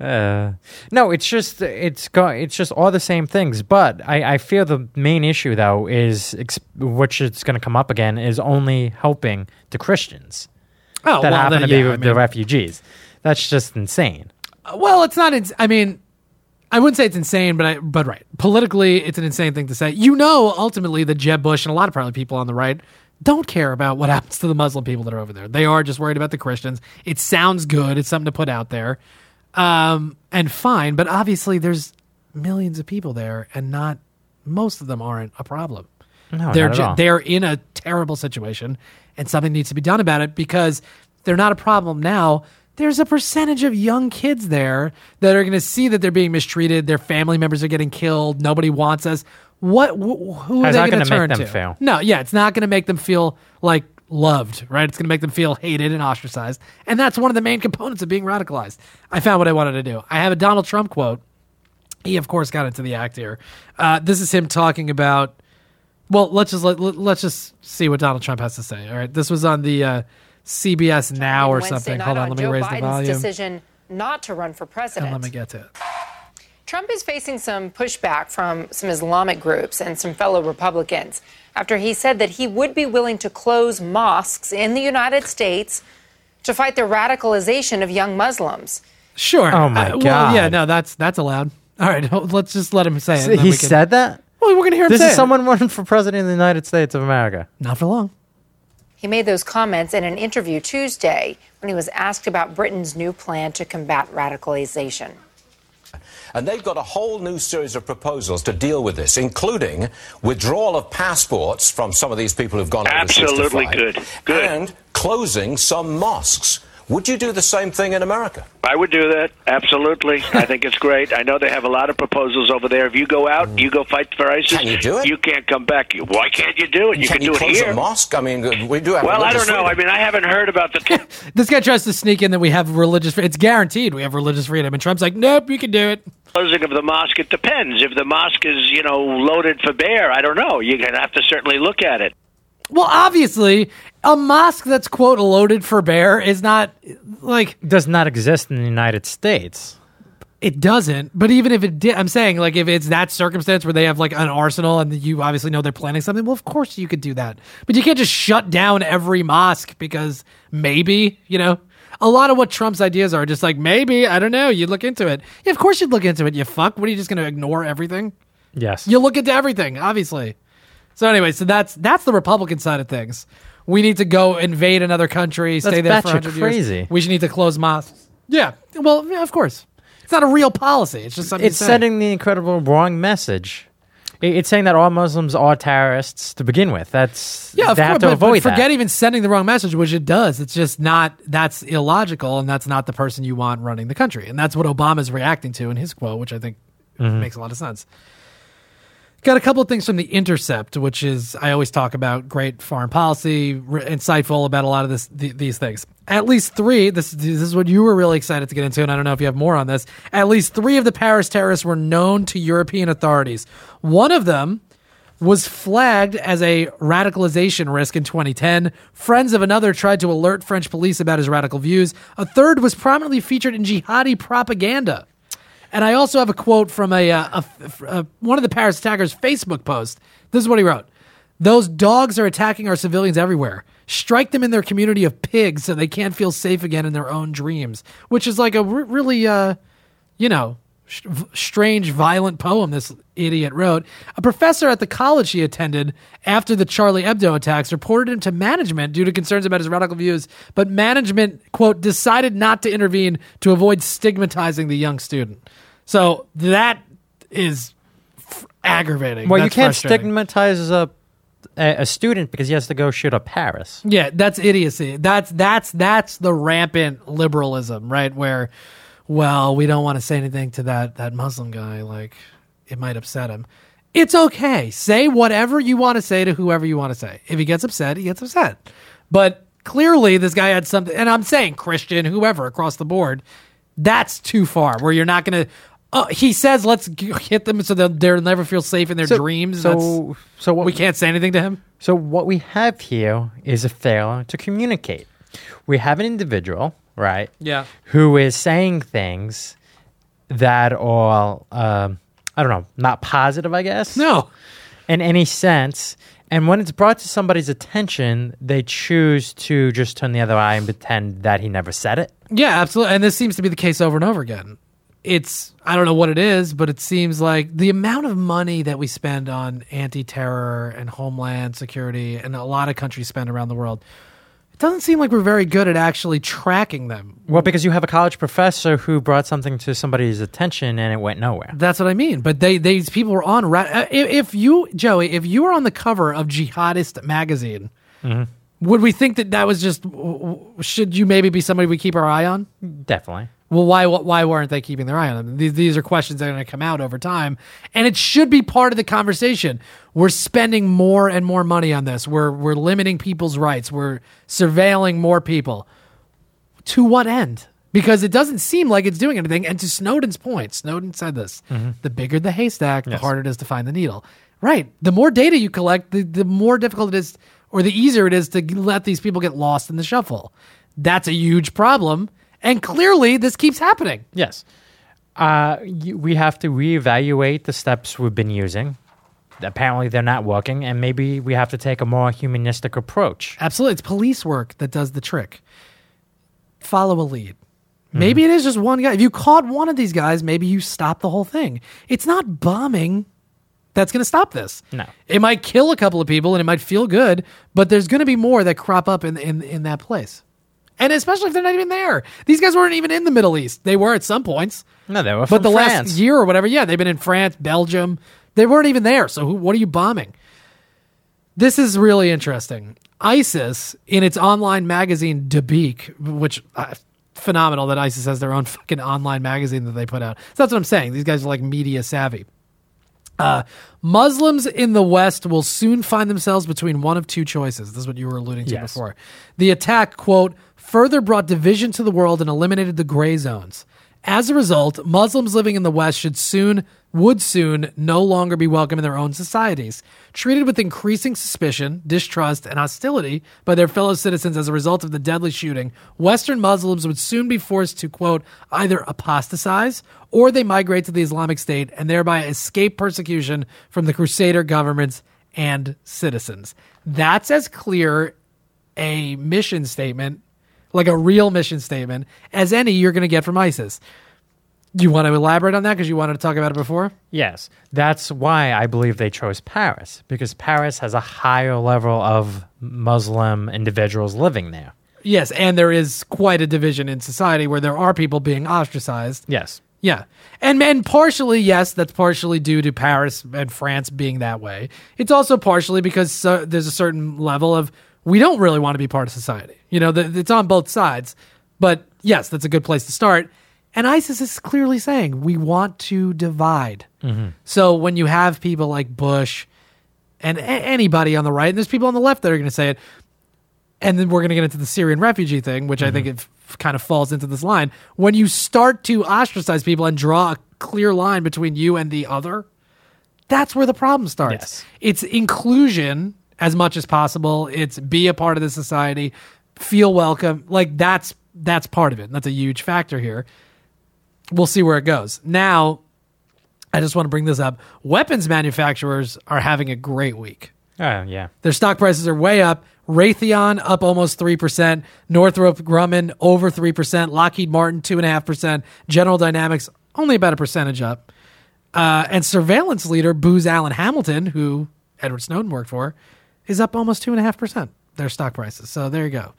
Uh, no, it's just it's go, it's just all the same things. But I, I feel the main issue though is ex- which it's going to come up again is only helping the Christians oh that well, happen then, to be yeah, I the mean- refugees. That's just insane. Well, it's not. Ins- I mean, I wouldn't say it's insane, but I, but right. Politically, it's an insane thing to say. You know, ultimately, that Jeb Bush and a lot of probably people on the right don't care about what happens to the Muslim people that are over there. They are just worried about the Christians. It sounds good. It's something to put out there, um, and fine. But obviously, there's millions of people there, and not most of them aren't a problem No, they're not at all. they're in a terrible situation and something needs to be done about it because they're not a problem now. There's a percentage of young kids there that are going to see that they're being mistreated their family members are getting killed nobody wants us. What wh- who are How's they that going to gonna make turn them to? feel? no yeah it's not going to make them feel like loved right? It's going to make them feel hated and ostracized. And that's one of the main components of being radicalized. I found what i wanted to do. I have a donald trump quote. He of course got into the act here. Uh, this is him talking about Well, let's just let, let- let's just see what Donald Trump has to say. All right, this was on the uh, CBS Now or Wednesday something. Hold on, on let me Joe raise Biden's the volume decision not to run for president. and let me get to it. Trump is facing some pushback from some Islamic groups and some fellow Republicans after he said that he would be willing to close mosques in the United States to fight the radicalization of young Muslims. Sure. Oh, my Uh, Well, yeah, no, that's that's allowed. All right, let's just let him say it. So he we can- said that. Well, we're gonna hear him This say is it. someone running for president of the United States of America. Not for long. He made those comments in an interview Tuesday when he was asked about Britain's new plan to combat radicalization. And they've got a whole new series of proposals to deal with this, including withdrawal of passports from some of these people who've gone overseas to Absolutely fight, good. Good. and closing some mosques. Would you do the same thing in America? I would do that. Absolutely. I think it's great. I know they have a lot of proposals over there. If you go out, you go fight for ISIS. Can you do it? You can't come back. Why can't you do it? You Can can, you do it close here. a mosque? I mean, we do have. well, I don't know. I mean, I haven't heard about the. This guy tries to sneak in that we have religious. It's guaranteed we have religious freedom, and Trump's like, nope, you can do it. closing of the mosque. It depends. If the mosque is, you know, loaded for bear, I don't know. You're gonna have to certainly look at it. Well, obviously, a mosque that's quote loaded for bear is not like Does not exist in the United States. it doesn't. But even if it did, I'm saying like if it's that circumstance where they have like an arsenal and you obviously know they're planning something, well, of course you could do that. But you can't just shut down every mosque because maybe you know. A lot of what Trump's ideas are just like maybe I don't know. You look into it. Yeah, of course you'd look into it. You fuck. What are you just going to ignore everything? Yes. You look into everything, obviously. So anyway, so that's that's the Republican side of things. We need to go invade another country, stay there for batshit 100 years. crazy. We should need to close mosques. Yeah. Well, yeah, of course. It's not a real policy. It's just something. it's you say. sending the incredible wrong message. I- It's saying that all Muslims are terrorists to begin with. That's Yeah, of they course. have to but, avoid but forget that. even sending the wrong message, which it does. It's just not. That's illogical, and that's not the person you want running the country. And that's what Obama's reacting to in his quote, which I think Mm-hmm. makes a lot of sense. Got a couple of things from the Intercept, which is I always talk about great foreign policy, r- insightful about a lot of this th- these things. At least three. This this is what you were really excited to get into, and I don't know if you have more on this. At least three of the Paris terrorists were known to European authorities. One of them was flagged as a radicalization risk in 2010. Friends of another tried to alert French police about his radical views. A third was prominently featured in jihadi propaganda. And I also have a quote from a, uh, a, a one of the Paris attackers' Facebook post. This is what he wrote: "Those dogs are attacking our civilians everywhere. Strike them in their community of pigs so they can't feel safe again in their own dreams." Which is like a r- really, uh, you know, sh- strange, violent poem this idiot wrote. A professor at the college he attended after the Charlie Hebdo attacks reported him to management due to concerns about his radical views, but management, quote, decided not to intervene to avoid stigmatizing the young student. So that is f- aggravating. well, you can't frustrating. stigmatize a, a a student because he has to go shoot up Paris. Yeah, that's idiocy. That's that's that's the rampant liberalism, right? Where, well, we don't want to say anything to that that Muslim guy, like it might upset him. It's okay. Say whatever you want to say to whoever you want to say. If he gets upset, he gets upset. But clearly, this guy had something, and I'm saying Christian, whoever across the board, that's too far. Where you're not going to. Uh, he says, "Let's g- hit them so that they'll never feel safe in their So- dreams." so- so what- we can't say anything to him. So what we have here is a failure to communicate. We have an individual, right? Yeah. Who is saying things that are, um, I don't know, not positive, I guess. No. In any sense. And when it's brought to somebody's attention, they choose to just turn the other eye and pretend that he never said it. Yeah, absolutely. And this seems to be the case over and over again. It's I don't know what it is, but it seems like the amount of money that we spend on anti-terror and homeland security and a lot of countries spend around the world. It doesn't seem like we're very good at actually tracking them. Well, because you have a college professor who brought something to somebody's attention and it went nowhere. That's what I mean. But they these people were on ra- uh, if, you Joey, if you were on the cover of Jihadist magazine, would we think that that was just should you maybe be somebody we keep our eye on? Definitely. Well, why why weren't they keeping their eye on them? These, these are questions that are going to come out over time, and it should be part of the conversation. We're spending more and more money on this. We're we're limiting people's rights. We're surveilling more people. To what end? Because it doesn't seem like it's doing anything. And to Snowden's point, Snowden said this: mm-hmm. the bigger the haystack, the harder it is to find the needle. Right. The more data you collect, the, the more difficult it is, or the easier it is to let these people get lost in the shuffle. That's a huge problem. And clearly, this keeps happening. Yes. Uh, we have to reevaluate the steps we've been using. Apparently, they're not working, and maybe we have to take a more humanistic approach. Absolutely. It's police work that does the trick. Follow a lead. Maybe it is just one guy. If you caught one of these guys, maybe you stop the whole thing. It's not bombing that's going to stop this. No. It might kill a couple of people and it might feel good, but there's going to be more that crop up in, in, in that place. And especially if they're not even there. These guys weren't even in the Middle East. They were at some points. No, they were But the France. last year or whatever, yeah, they've been in France, Belgium. They weren't even there. So who, what are you bombing? This is really interesting. ISIS, in its online magazine Dabiq, which uh, phenomenal that ISIS has their own fucking online magazine that they put out. So that's what I'm saying. These guys are like media savvy. Uh, Muslims in the West will soon find themselves between one of two choices. This is what you were alluding to Yes. before. The attack, quote, further brought division to the world and eliminated the gray zones. As a result, Muslims living in the West should soon, would soon, no longer be welcome in their own societies. Treated with increasing suspicion, distrust, and hostility by their fellow citizens as a result of the deadly shooting, Western Muslims would soon be forced to, quote, either apostatize or they migrate to the Islamic State and thereby escape persecution from the Crusader governments and citizens. That's as clear a mission statement, like a real mission statement, as any you're going to get from ISIS. Do you want to elaborate on that because you wanted to talk about it before? Yes, that's why I believe they chose Paris because Paris has a higher level of Muslim individuals living there. Yes, and there is quite a division in society where there are people being ostracized. Yes. Yeah. And and partially, yes, that's partially due to Paris and France being that way. It's also partially because uh, there's a certain level of we don't really want to be part of society. You know, the, it's on both sides. But yes, that's a good place to start. And ISIS is clearly saying we want to divide. Mm-hmm. So when you have people like Bush and a- anybody on the right, and there's people on the left that are going to say it, and then we're going to get into the Syrian refugee thing, which I think mm-hmm. it f- kind of falls into this line. When you start to ostracize people and draw a clear line between you and the other, that's where the problem starts. Yes. It's inclusion as much as possible. It's be a part of the society, feel welcome. Like that's that's part of it. That's a huge factor here. We'll see where it goes. Now, I just want to bring this up. Weapons manufacturers are having a great week. Oh, yeah. Their stock prices are way up. Raytheon up almost 3%. Northrop Grumman over 3%. Lockheed Martin 2.5%. General Dynamics only about a percentage up. Uh, and surveillance leader Booz Allen Hamilton, who Edward Snowden worked for, is up almost 2.5%. Their stock prices. So there you go.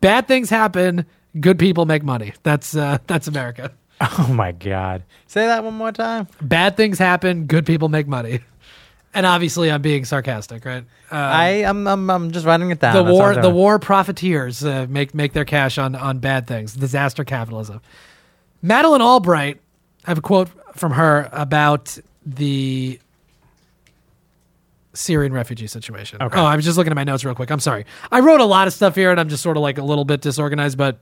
Bad things happen. Good people make money. That's uh, that's America. Oh, my God. Say that one more time. Bad things happen. Good people make money. And obviously, I'm being sarcastic, right? Uh, I, I'm, I'm, I'm just writing it down. the That's war the war profiteers uh, make make their cash on on bad things disaster capitalism madeleine albright i have a quote from her about the syrian refugee situation Okay. oh i was just looking at my notes real quick i'm sorry i wrote a lot of stuff here and i'm just sort of like a little bit disorganized but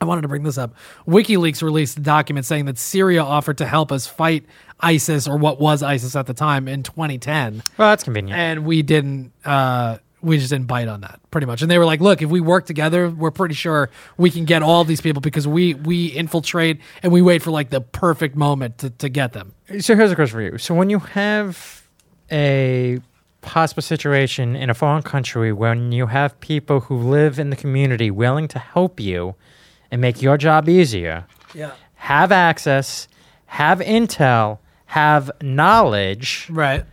I wanted to bring this up. WikiLeaks released a document saying that Syria offered to help us fight ISIS or what was ISIS at the time in 2010 Well, that's convenient. and we didn't uh we just didn't bite on that pretty much and they were like look if we work together we're pretty sure we can get all these people because we we infiltrate and we wait for like the perfect moment to, to get them So here's a question for you. So when you have a possible situation in a foreign country when you have people who live in the community willing to help you and make your job easier, yeah. Have access, have intel, have knowledge, right.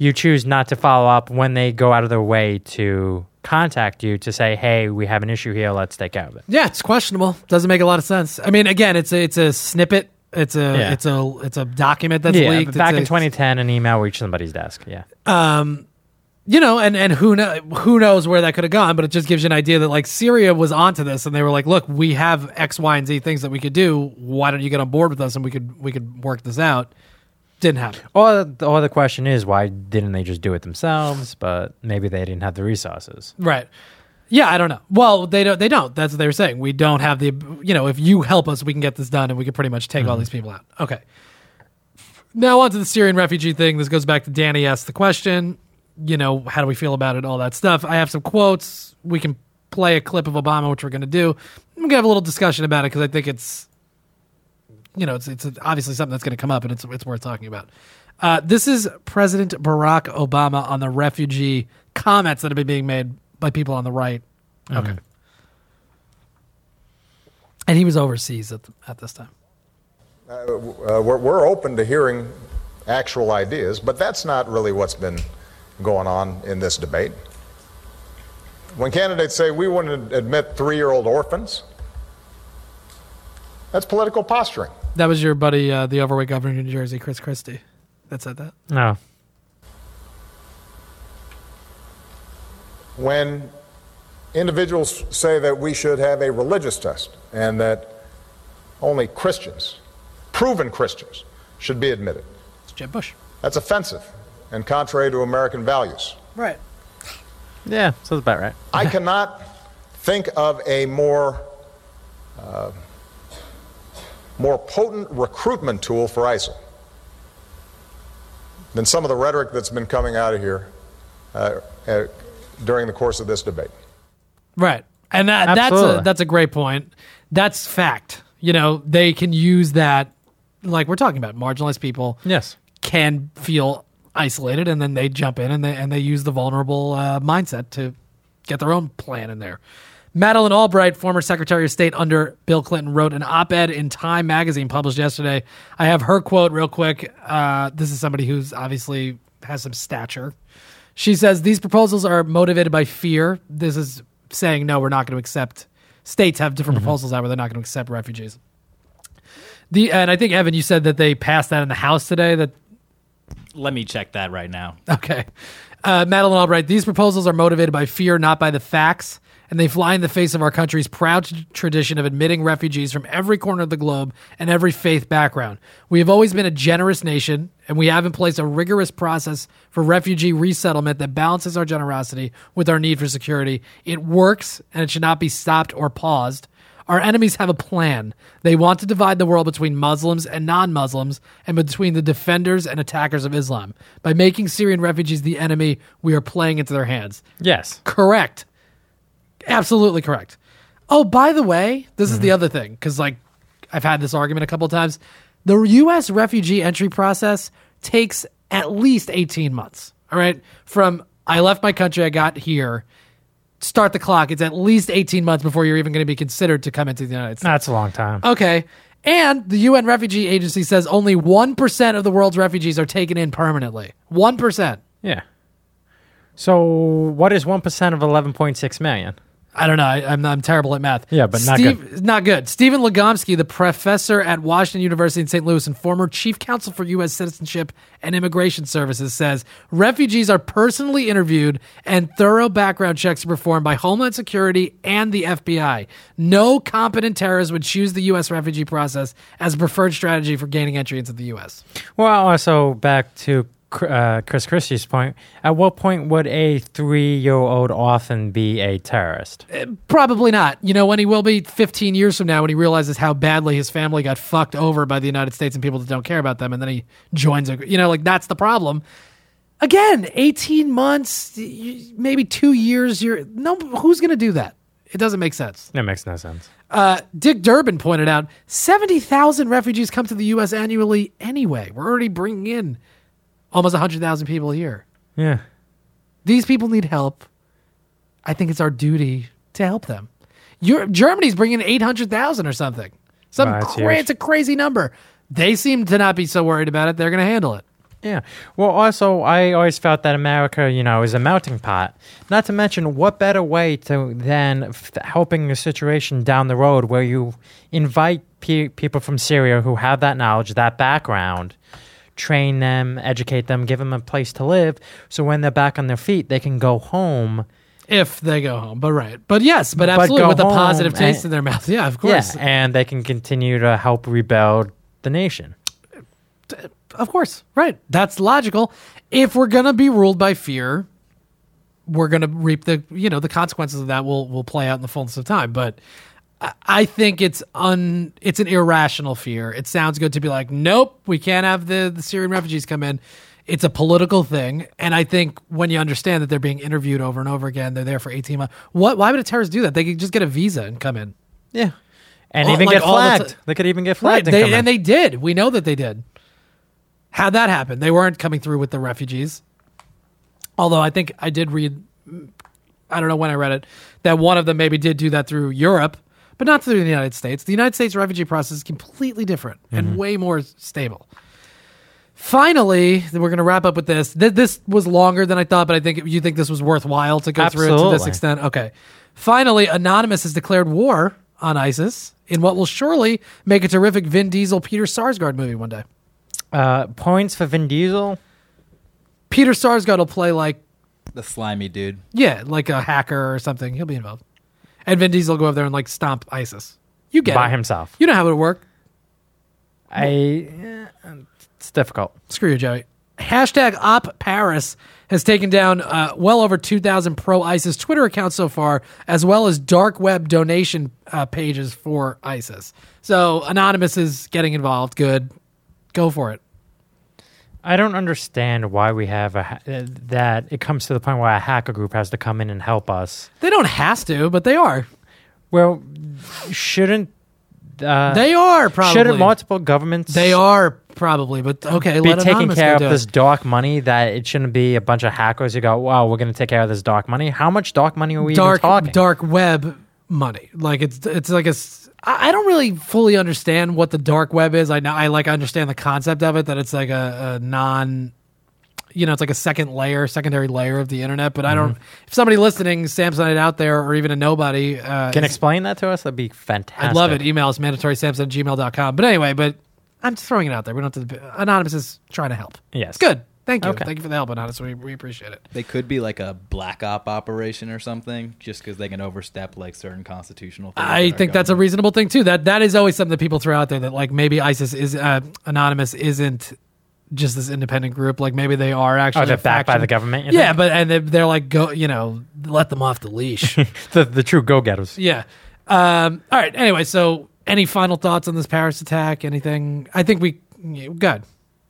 You choose not to follow up when they go out of their way to contact you to say, "Hey, we have an issue here. Let's take care of it." yeah it's questionable. Doesn't make a lot of sense. I mean again it's a it's a snippet it's a Yeah. it's a it's a document that's yeah, leaked back It's in a- 2010, an email reached somebody's desk. Yeah. Um, you know, and and who know, who knows where that could have gone, but it just gives you an idea that like Syria was onto this, and they were like, "Look, we have X, Y, and Z things that we could do. Why don't you get on board with us, and we could we could work this out?" Didn't happen. Or, or the question is, why didn't they just do it themselves? But maybe they didn't have the resources. Right. Yeah, I don't know. Well, they don't. They don't. That's what they were saying. We don't have the. You know, if you help us, we can get this done, and we can pretty much take all these people out. Okay. Now on to the Syrian refugee thing. This goes back to Danny asked the question. You know, how do we feel about it? All that stuff. I have some quotes. We can play a clip of Obama, which we're going to do. I'm going to have a little discussion about it because I think it's, you know, it's it's obviously something that's going to come up and it's it's worth talking about. Uh, this is President Barack Obama on the refugee comments that have been being made by people on the right. Okay. And he was overseas at the, at this time. Uh, we're, we're open to hearing actual ideas, but that's not really what's been going on in this debate. When candidates say we wouldn't admit three year old orphans, that's political posturing. That was your buddy, uh, the overweight governor of New Jersey, Chris Christie, that said that. No. When individuals say that we should have a religious test and that only Christians, proven Christians, should be admitted, It's Jeb Bush. that's offensive and contrary to American values. Right. Yeah, So sounds about right. I cannot think of a more uh, more potent recruitment tool for ISIL than some of the rhetoric that's been coming out of here uh, uh, during the course of this debate. Right. And that, that's a, that's a great point. That's fact. You know, they can use that like we're talking about marginalized people Yes. can feel isolated and then they jump in and they and they use the vulnerable uh, mindset to get their own plan in there. Madeleine Albright, former Secretary of State under Bill Clinton, wrote an op-ed in Time magazine published yesterday. I have her quote real quick. Uh, this is somebody who's obviously has some stature. She says these proposals are motivated by fear. This is saying no, we're not going to accept. States have different proposals out where they're not going to accept refugees. The and I think Evan, you said that they passed that in the House today. That Let me check that right now. Okay. Uh, Madeleine Albright, these proposals are motivated by fear, not by the facts, and they fly in the face of our country's proud t- tradition of admitting refugees from every corner of the globe and every faith background. We have always been a generous nation, and we have in place a rigorous process for refugee resettlement that balances our generosity with our need for security. It works, and it should not be stopped or paused. Our enemies have a plan. They want to divide the world between Muslims and non Muslims and between the defenders and attackers of Islam. By making Syrian refugees the enemy, we are playing into their hands. Yes. Correct. Absolutely correct. Oh, by the way, this is the mm-hmm. other thing because, like, I've had this argument a couple of times. The U.S. refugee entry process takes at least 18 months. All right. From I left my country, I got here, start the clock. It's at least 18 months before you're even going to be considered to come into the United States. That's a long time. Okay. And the UN Refugee Agency says only 1% of the world's refugees are taken in permanently. 1%. Yeah. So what is 1% of 11.6 million? I don't know. I, I'm, I'm terrible at math. Yeah, but not Steve, Not good. Stephen Legomsky, the professor at Washington University in St. Louis and former chief counsel for U.S. Citizenship and Immigration Services, says refugees are personally interviewed and thorough background checks are performed by Homeland Security and the FBI. No competent terrorist would choose the U.S. refugee process as a preferred strategy for gaining entry into the U.S. Well, also back to uh, Chris Christie's point, at what point would a three-year-old often be a terrorist? Probably not. You know, when he will be 15 years from now, when he realizes how badly his family got fucked over by the United States and people that don't care about them, and then he joins a, you know, like that's the problem. Again, 18 months, maybe two years. You're no, who's going to do that? It doesn't make sense. It makes no sense. Uh, Dick Durbin pointed out 70,000 refugees come to the U.S. annually anyway. We're already bringing in almost 100,000 people a year. Yeah. These people need help. I think it's our duty to help them. Europe, Germany's bringing 800,000 or something. Some Wow, cra- it's a crazy number. They seem to not be so worried about it. They're going to handle it. Yeah. Well, also, I always felt that America, you know, is a melting pot. Not to mention, what better way to than f- helping a situation down the road where you invite pe- people from Syria who have that knowledge, that background, train them, educate them, give them a place to live, so when they're back on their feet, they can go home. If they go home. But right. But yes, but But absolutely go with a positive taste and- in their mouth. Yeah, of course. Yeah, and they can continue to help rebuild the nation. Of course. Right. That's logical. If we're going to be ruled by fear, we're going to reap the, you know, the consequences of that will will play out in the fullness of time, but I- think it's un it's an irrational fear. It sounds good to be like, nope, we can't have the, the Syrian refugees come in. It's a political thing, and I think when you understand that they're being interviewed over and over again, they're there for eighteen months. What? Why would a terrorist do that? They could just get a visa and come in. Yeah. And All- even like get all the flagged. they could even get Right, flagged. they, and, come and in. they did. We know that they did. How'd that happen? They weren't coming through with the refugees. Although I think I did read, I don't know when I read it, that one of them maybe did do that through Europe, but not through the United States. The United States refugee process is completely different and way more stable. Finally, we're going to wrap up with this. Th- This was longer than I thought, but I think you think this was worthwhile to go through it to this extent. Okay. Finally, Anonymous has declared war on ISIS in what will surely make a terrific Vin Diesel Peter Sarsgaard movie one day. uh, points for Vin Diesel. Peter Sarsgaard will play like The slimy dude. yeah, like a hacker or something. He'll be involved. And Vin Diesel will go over there and like stomp ISIS. You get By it. himself. You know how it would work. I. eh, it's difficult. Screw you, Joey. Hashtag Op Paris has taken down uh, well over 2,000 pro ISIS Twitter accounts so far, as well as dark web donation uh, pages for ISIS. So Anonymous is getting involved. Good. Go for it. I don't understand why we have a ha- uh, that it comes to the point where a hacker group has to come in and help us. They don't have to, but they are. Well, shouldn't uh, They are probably. shouldn't multiple governments They are probably, but okay, be let taking care of it. this dark money? That it shouldn't be a bunch of hackers who go, "Wow, we're going to take care of this dark money." How much dark money are we dark talking? dark web money. Like it's it's like a. I I don't really fully understand what the dark web is. I know I like understand the concept of it that it's like a, a non. You know, it's like a second layer, secondary layer of the internet. But I don't. Mm-hmm. If somebody listening, Sampsonite out there, or even a nobody, uh, Can explain that to us? That'd be fantastic. I'd love it. Email us mandatorysampson at gmail.com. But anyway, but I'm just throwing it out there. We don't have to. Anonymous is trying to help. Yes. Good. Thank you. Okay. Thank you for the help, Anonymous. We, we appreciate it. They could be like a black op operation or something, just because they can overstep like certain constitutional. things I that are think that's a reasonable thing too. That that is always something that people throw out there that like maybe ISIS is uh, anonymous isn't just this independent group. Like maybe they are actually Oh, they're a backed by faction. the government, you Yeah, think? but and they, they're like go, you know, let them off the leash. the the true go getters. yeah. Um, all right. Anyway, so any final thoughts on this Paris attack? Anything? I think we yeah, good.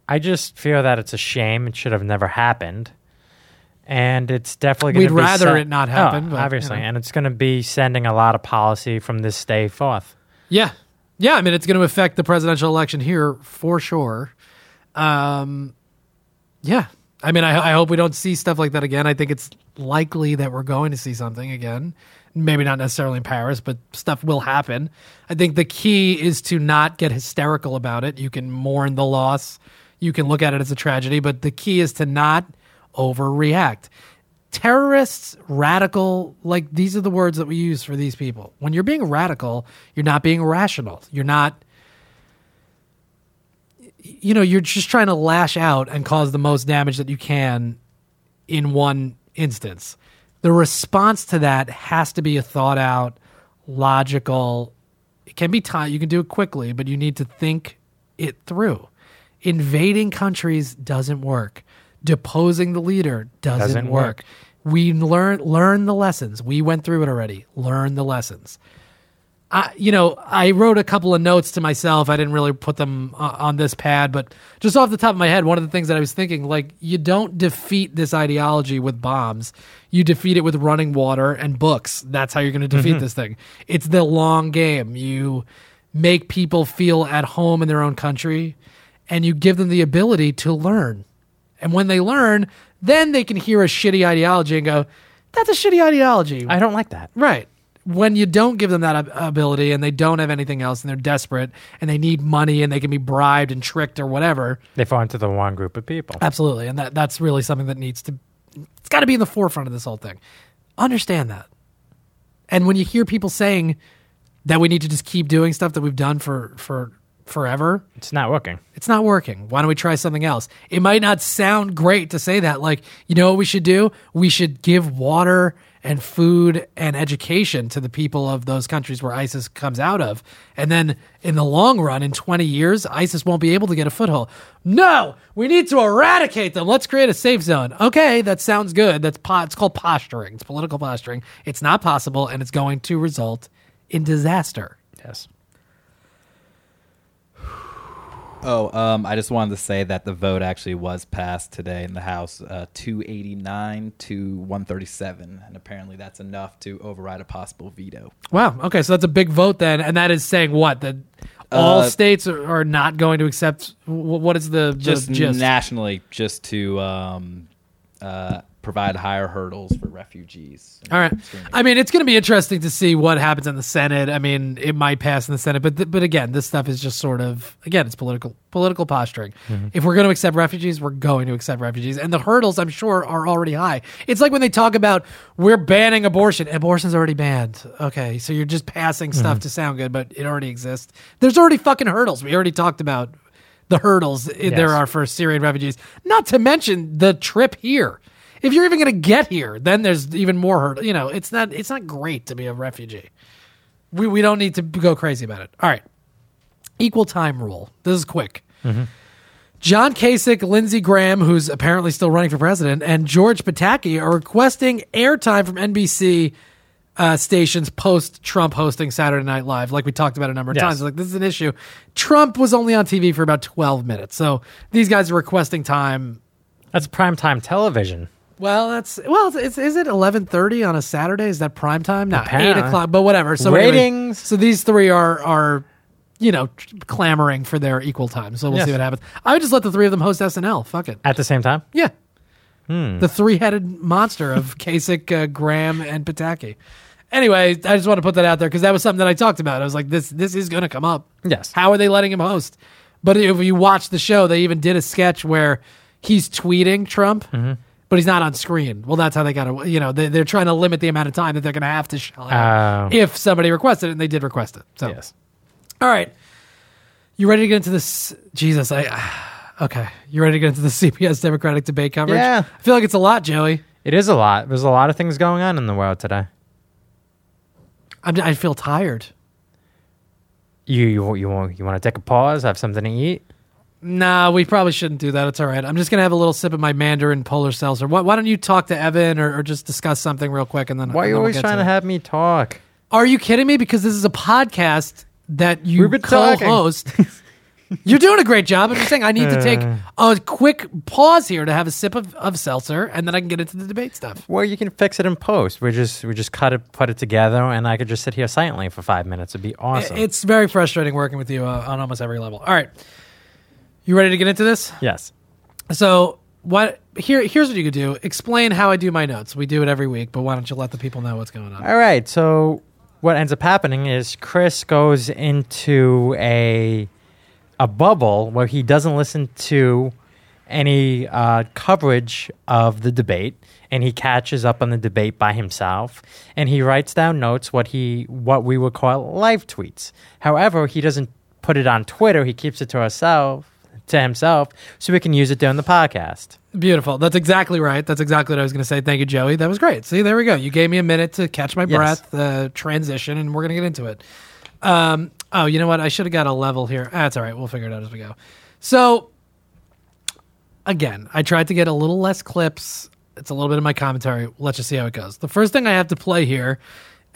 I just feel that it's a shame. It should have never happened. And it's definitely going We'd to be rather sen- it not happen, Oh, but, you obviously. know. And it's going to be sending a lot of policy from this day forth. Yeah. Yeah, I mean it's going to affect the presidential election here for sure. Um yeah. I mean I I hope we don't see stuff like that again. I think it's likely that we're going to see something again. Maybe not necessarily in Paris, but stuff will happen. I think the key is to not get hysterical about it. You can mourn the loss. You can look at it as a tragedy, but the key is to not overreact terrorists, radical, like these are the words that we use for these people. When you're being radical, you're not being rational. You're not you know, you're just trying to lash out and cause the most damage that you can in one instance. The response to that has to be a thought out, logical. It can be time. You can do it quickly, but you need to think it through. Invading countries doesn't work. Deposing the leader doesn't, Doesn't work. work. We learn learn the lessons. We went through it already. Learn the lessons. I, you know, I wrote a couple of notes to myself. I didn't really put them uh, on this pad, but just off the top of my head, one of the things that I was thinking, like, you don't defeat this ideology with bombs. You defeat it with running water and books. That's how you're going to defeat this thing. It's the long game. You make people feel at home in their own country, and you give them the ability to learn. And when they learn, then they can hear a shitty ideology and go, "That's a shitty ideology." I don't like that. Right. When you don't give them that ab- ability and they don't have anything else and they're desperate and they need money and they can be bribed and tricked or whatever. They fall into the one group of people. Absolutely. And that that's really something that needs to it's got to be in the forefront of this whole thing. Understand that. And when you hear people saying that we need to just keep doing stuff that we've done for for forever, It's not working. it's not working. Why don't we try something else? It might not sound great to say that. Like, you know what we should do? We should give water and food and education to the people of those countries where ISIS comes out of. And then in the long run, in 20 years, ISIS won't be able to get a foothold. No, we need to eradicate them. Let's create a safe zone. Okay, that sounds good. That's po- it's called posturing. It's political posturing. It's not possible and it's going to result in disaster. Yes. Oh, um, I just wanted to say that the vote actually was passed today in the House, uh, 289 to 137, and apparently that's enough to override a possible veto. Wow. Okay, so that's a big vote then, and that is saying what that all Uh, states are, are not going to accept. What is the, the Just gist? nationally, just to um, uh, provide higher hurdles for refugees. All right. I mean, it's going to be interesting to see what happens in the Senate. I mean, it might pass in the Senate, but th- but again, this stuff is just sort of again, it's political political posturing. Mm-hmm. If we're going to accept refugees, we're going to accept refugees, and the hurdles, I'm sure, are already high. It's like when they talk about we're banning abortion. Abortion's already banned. Okay, so you're just passing stuff mm-hmm. to sound good, but it already exists. There's already fucking hurdles. We already talked about the hurdles i- there are for Syrian refugees. Not to mention the trip here. If you're even going to get here, then there's even more hurdle. You know, it's not it's not great to be a refugee. We we don't need to go crazy about it. All right, equal time rule. This is quick. John Kasich, Lindsey Graham, who's apparently still running for president, and George Pataki are requesting airtime from NBC uh, stations post Trump hosting Saturday Night Live, like we talked about a number of Yes. times. Like this is an issue. Trump was only on TV for about twelve minutes, so these guys are requesting time. That's primetime television. Well, that's well. It's, is it eleven thirty on a Saturday? Is that prime time? No, eight Apparently. o'clock. But whatever. So anyway, Ratings. so these three are are you know clamoring for their equal time. So we'll Yes. see what happens. I would just let the three of them host SNL. Fuck it. At the same time? Yeah. Hmm. The three headed monster of Kasich, uh, Graham, and Pataki. Anyway, I just want to put that out there because that was something that I talked about. I was like, this this is going to come up. Yes. How are they letting him host? But if you watch the show, they even did a sketch where he's tweeting Trump, Mm-hmm. But he's not on screen. Well, that's how they got to, you know, they, they're trying to limit the amount of time that they're going to have to shell out Oh. if somebody requested it, and they did request it. So, Yes. all right. You ready to get into this? Jesus, I. Okay. You ready to get into the CBS Democratic debate coverage? Yeah. I feel like it's a lot, Joey. It is a lot. There's a lot of things going on in the world today. I'm, I feel tired. You you you want you want to take a pause, have something to eat? Nah, we probably shouldn't do that. It's all right. I'm just gonna have a little sip of my Mandarin Polar Seltzer. Why, why don't you talk to Evan or, or just discuss something real quick and then Why are you then we'll always get trying to it. have me talk? Are you kidding me? Because this is a podcast that you We've been talking. co-host. You're doing a great job. I'm just saying I need to take Uh. a quick pause here to have a sip of, of seltzer, and then I can get into the debate stuff. Well, you can fix it in post. We just we just cut it, put it together, and I could just sit here silently for five minutes. It'd be awesome. It's very frustrating working with you uh, on almost every level. All right, you ready to get into this? yes. So what? Here, here's what you could do. Explain how I do my notes. We do it every week, but why don't you let the people know what's going on? All right. So what ends up happening is Chris goes into a a bubble where he doesn't listen to any uh, coverage of the debate, and he catches up on the debate by himself, and he writes down notes what he what we would call live tweets. However, he doesn't put it on Twitter. He keeps it to himself to himself so we can use it during the podcast. Beautiful. That's exactly right. That's exactly what I was going to say. Thank you, Joey. That was great. See, there we go. You gave me a minute to catch my Yes. breath, uh, transition, and we're going to get into it. Um, oh, you know what? I should have got a level here. That's all right. We'll figure it out as we go. So, again, I tried to get a little less clips. It's a little bit of my commentary. Let's just see how it goes. The first thing I have to play here,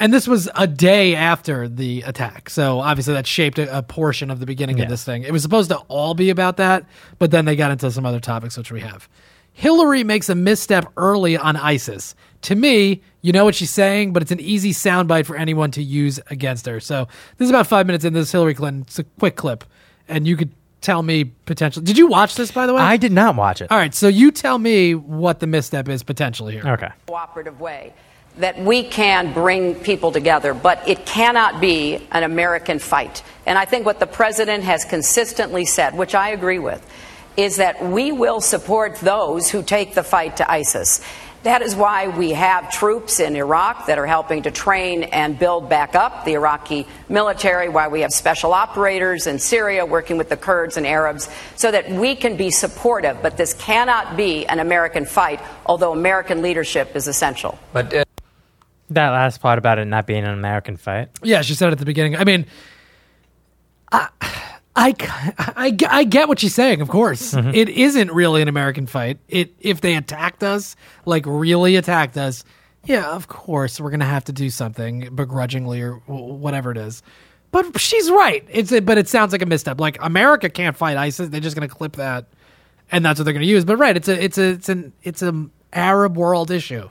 and this was a day after the attack. So obviously that shaped a, a portion of the beginning of this thing. It was supposed to all be about that, but then they got into some other topics, which we have. Hillary makes a misstep early on ISIS. To me, you know what she's saying, but it's an easy soundbite for anyone to use against her. So this is about five minutes in this Hillary Clinton. It's a quick clip, and you could tell me potentially. Did you watch this, by the way? I did not watch it. All right, so you tell me what the misstep is potentially here. Okay. cooperative way that we can bring people together, but it cannot be an American fight. And I think what the president has consistently said, which I agree with, is that we will support those who take the fight to ISIS. That is why we have troops in Iraq that are helping to train and build back up the Iraqi military, why we have special operators in Syria working with the Kurds and Arabs, so that we can be supportive. But this cannot be an American fight, although American leadership is essential. Uh, That last part about it not being an American fight. Yeah, she said at the beginning. I mean, I, I, I, I get what she's saying. Of course, Mm-hmm. It isn't really an American fight. It if they attacked us, like really attacked us, yeah, of course we're gonna have to do something begrudgingly or whatever it is. But she's right. It's but it sounds like a misstep. Like America can't fight ISIS. They're just gonna clip that, and that's what they're gonna use. But right, it's a it's a it's an it's a Arab world issue,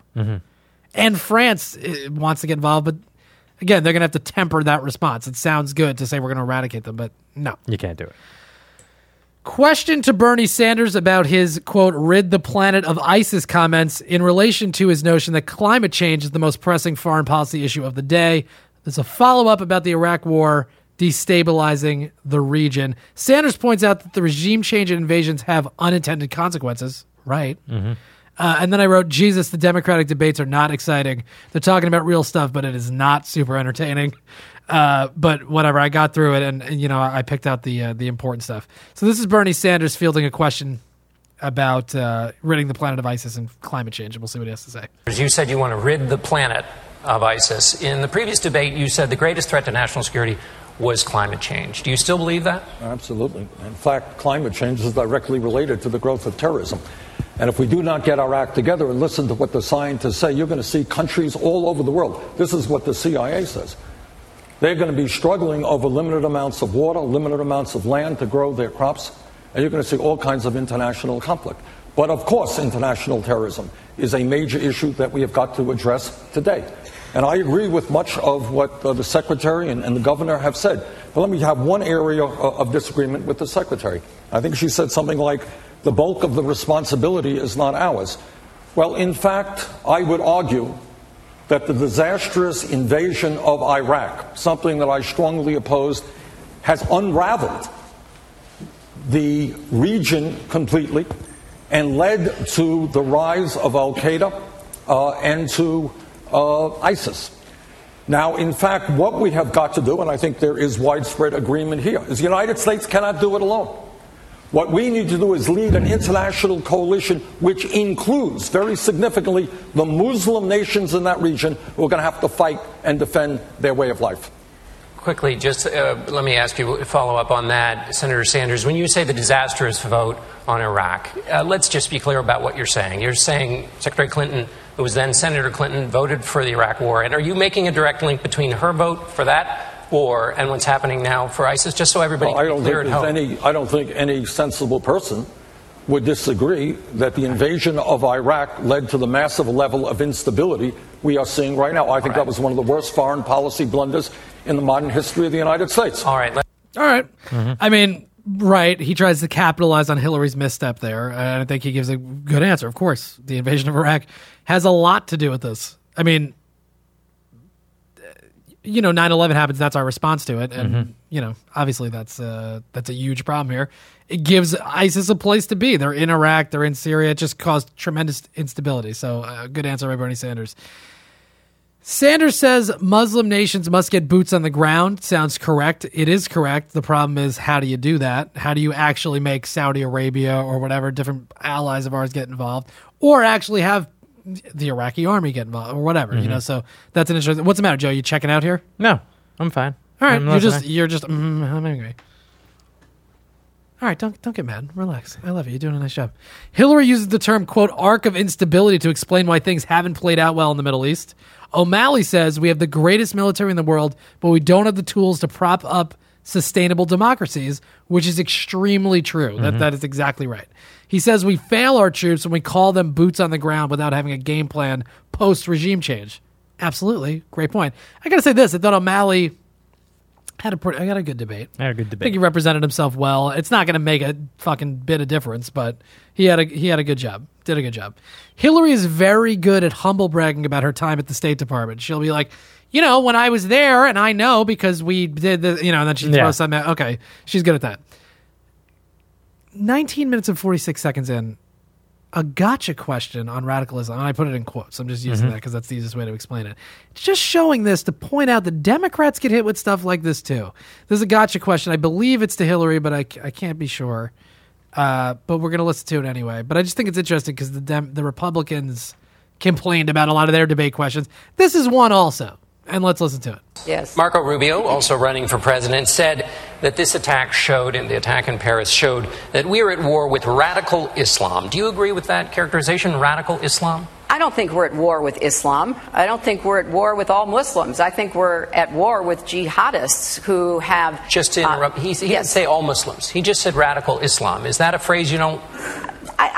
and France uh, wants to get involved. But again, they're gonna have to temper that response. It sounds good to say we're gonna eradicate them, but no. You can't do it. Question to Bernie Sanders about his quote, rid the planet of ISIS comments in relation to his notion that climate change is the most pressing foreign policy issue of the day. There's a follow up about the Iraq war destabilizing the region. Sanders points out that the regime change and invasions have unintended consequences. Right. Uh, and then I wrote, Jesus, the Democratic debates are not exciting. They're talking about real stuff, but it is not super entertaining. Uh, but whatever, I got through it, and, and, you know, I picked out the uh, the important stuff. So this is Bernie Sanders fielding a question about uh, ridding the planet of ISIS and climate change, and we'll see what he has to say. You said you want to rid the planet of ISIS. In the previous debate, you said the greatest threat to national security was climate change. Do you still believe that? Absolutely. In fact, climate change is directly related to the growth of terrorism. And if we do not get our act together and listen to what the scientists say, you're going to see countries all over the world. This is what the CIA says. They're going to be struggling over limited amounts of water, limited amounts of land to grow their crops, and you're going to see all kinds of international conflict. But of course, international terrorism is a major issue that we have got to address today. And I agree with much of what uh, the Secretary and, and the Governor have said. But let me have one area of, of disagreement with the Secretary. I think she said something like, the bulk of the responsibility is not ours. Well, in fact, I would argue that the disastrous invasion of Iraq, something that I strongly opposed, has unraveled the region completely and led to the rise of Al Qaeda uh, and to uh, ISIS. Now, in fact, what we have got to do, and I think there is widespread agreement here, is the United States cannot do it alone. What we need to do is lead an international coalition which includes, very significantly, the Muslim nations in that region who are going to have to fight and defend their way of life. Quickly, just uh, let me ask you follow up on that, Senator Sanders. When you say the disastrous vote on Iraq, uh, let's just be clear about what you're saying. You're saying Secretary Clinton, who was then Senator Clinton, voted for the Iraq War, and are you making a direct link between her vote for that war and what's happening now for ISIS? Just so everybody Well, I don't be clear think at there's home. any. I don't think any sensible person would disagree that the invasion of Iraq led to the massive level of instability we are seeing right now. I think that was one of the worst foreign policy blunders in the modern history of the United States. All right. All right. Mm-hmm. I mean, right. He tries to capitalize on Hillary's misstep there. And I think he gives a good answer. Of course, the invasion of Iraq has a lot to do with this. I mean, you know, 9 11 happens. That's our response to it. And, you know, obviously that's, uh, that's a huge problem here. It gives ISIS a place to be. They're in Iraq, they're in Syria. It just caused tremendous instability. So, uh, good answer by Bernie Sanders. Sanders says Muslim nations must get boots on the ground. Sounds correct. It is correct. The problem is, how do you do that? How do you actually make Saudi Arabia or whatever different allies of ours get involved, or actually have the Iraqi army get involved, or whatever? You know. So that's an interesting. What's the matter, Joe? You checking out here? No, I'm fine. All right, I'm you're just you're just. Mm, I'm angry. All right, don't don't get mad. Relax. I love you. You're doing a nice job. Hillary uses the term "quote arc of instability" to explain why things haven't played out well in the Middle East. O'Malley says we have the greatest military in the world, but we don't have the tools to prop up sustainable democracies, which is extremely true. That that is exactly right. He says we fail our troops when we call them boots on the ground without having a game plan post regime change. Absolutely, great point. I got to say this: I thought O'Malley had a pretty, I got a good debate. I had a good debate. I think he represented himself well. It's not going to make a fucking bit of difference, but he had a he had a good job. Did a good job. Hillary is very good at humble bragging about her time at the State Department. She'll be like, you know, when I was there, and I know because we did the, you know, and then she throws Yeah. something. Okay, she's good at that. Nineteen minutes and forty six seconds in, a gotcha question on radicalism. And I put it in quotes. I'm just using that because that's the easiest way to explain it. It's just showing this to point out that Democrats get hit with stuff like this too. There's a gotcha question. I believe it's to Hillary, but I, I can't be sure. Uh, but we're going to listen to it anyway. But I just think it's interesting because the Dem- the Republicans complained about a lot of their debate questions. This is one also. And let's listen to it. Yes. Marco Rubio, also running for president, said that this attack showed, and the attack in Paris showed, that we are at war with radical Islam. Do you agree with that characterization, radical Islam? I don't think we're at war with Islam. I don't think we're at war with all Muslims. I think we're at war with jihadists who have. Just to uh, interrupt, he, he didn't say all Muslims. He just said radical Islam. Is that a phrase you don't?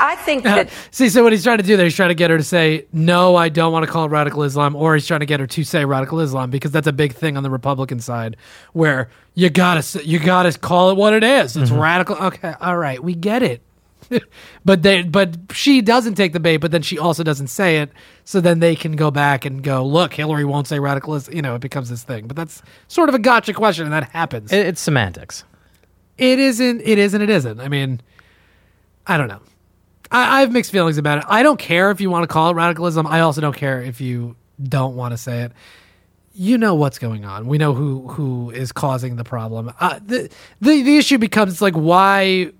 I, I think that. See, so what he's trying to do there, he's trying to get her to say, no, I don't want to call it radical Islam, or he's trying to get her to say radical Islam because that's a big thing on the Republican side where you gotta, you gotta call it what it is. It's mm-hmm. radical. Okay, all right, we get it. but they, but she doesn't take the bait, but then she also doesn't say it. So then they can go back and go, look, Hillary won't say radical Islam. You know, it becomes this thing. But that's sort of a gotcha question, and that happens. It- it's semantics. It isn't. It isn't. It isn't. I mean, I don't know. I, I have mixed feelings about it. I don't care if you want to call it radicalism. I also don't care if you don't want to say it. You know what's going on. We know who who is causing the problem. Uh, the the the issue becomes like why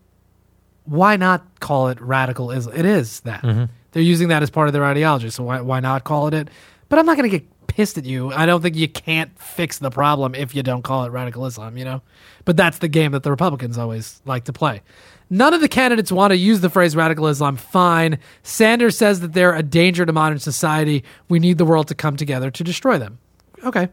why not call it radical Islam? It is that they're using that as part of their ideology. So why why not call it it? But I'm not going to get pissed at you. I don't think you can't fix the problem if you don't call it radical Islam. You know, but that's the game that the Republicans always like to play. None of the candidates want to use the phrase radical Islam. Fine. Sanders says that they're a danger to modern society. We need the world to come together to destroy them. Okay.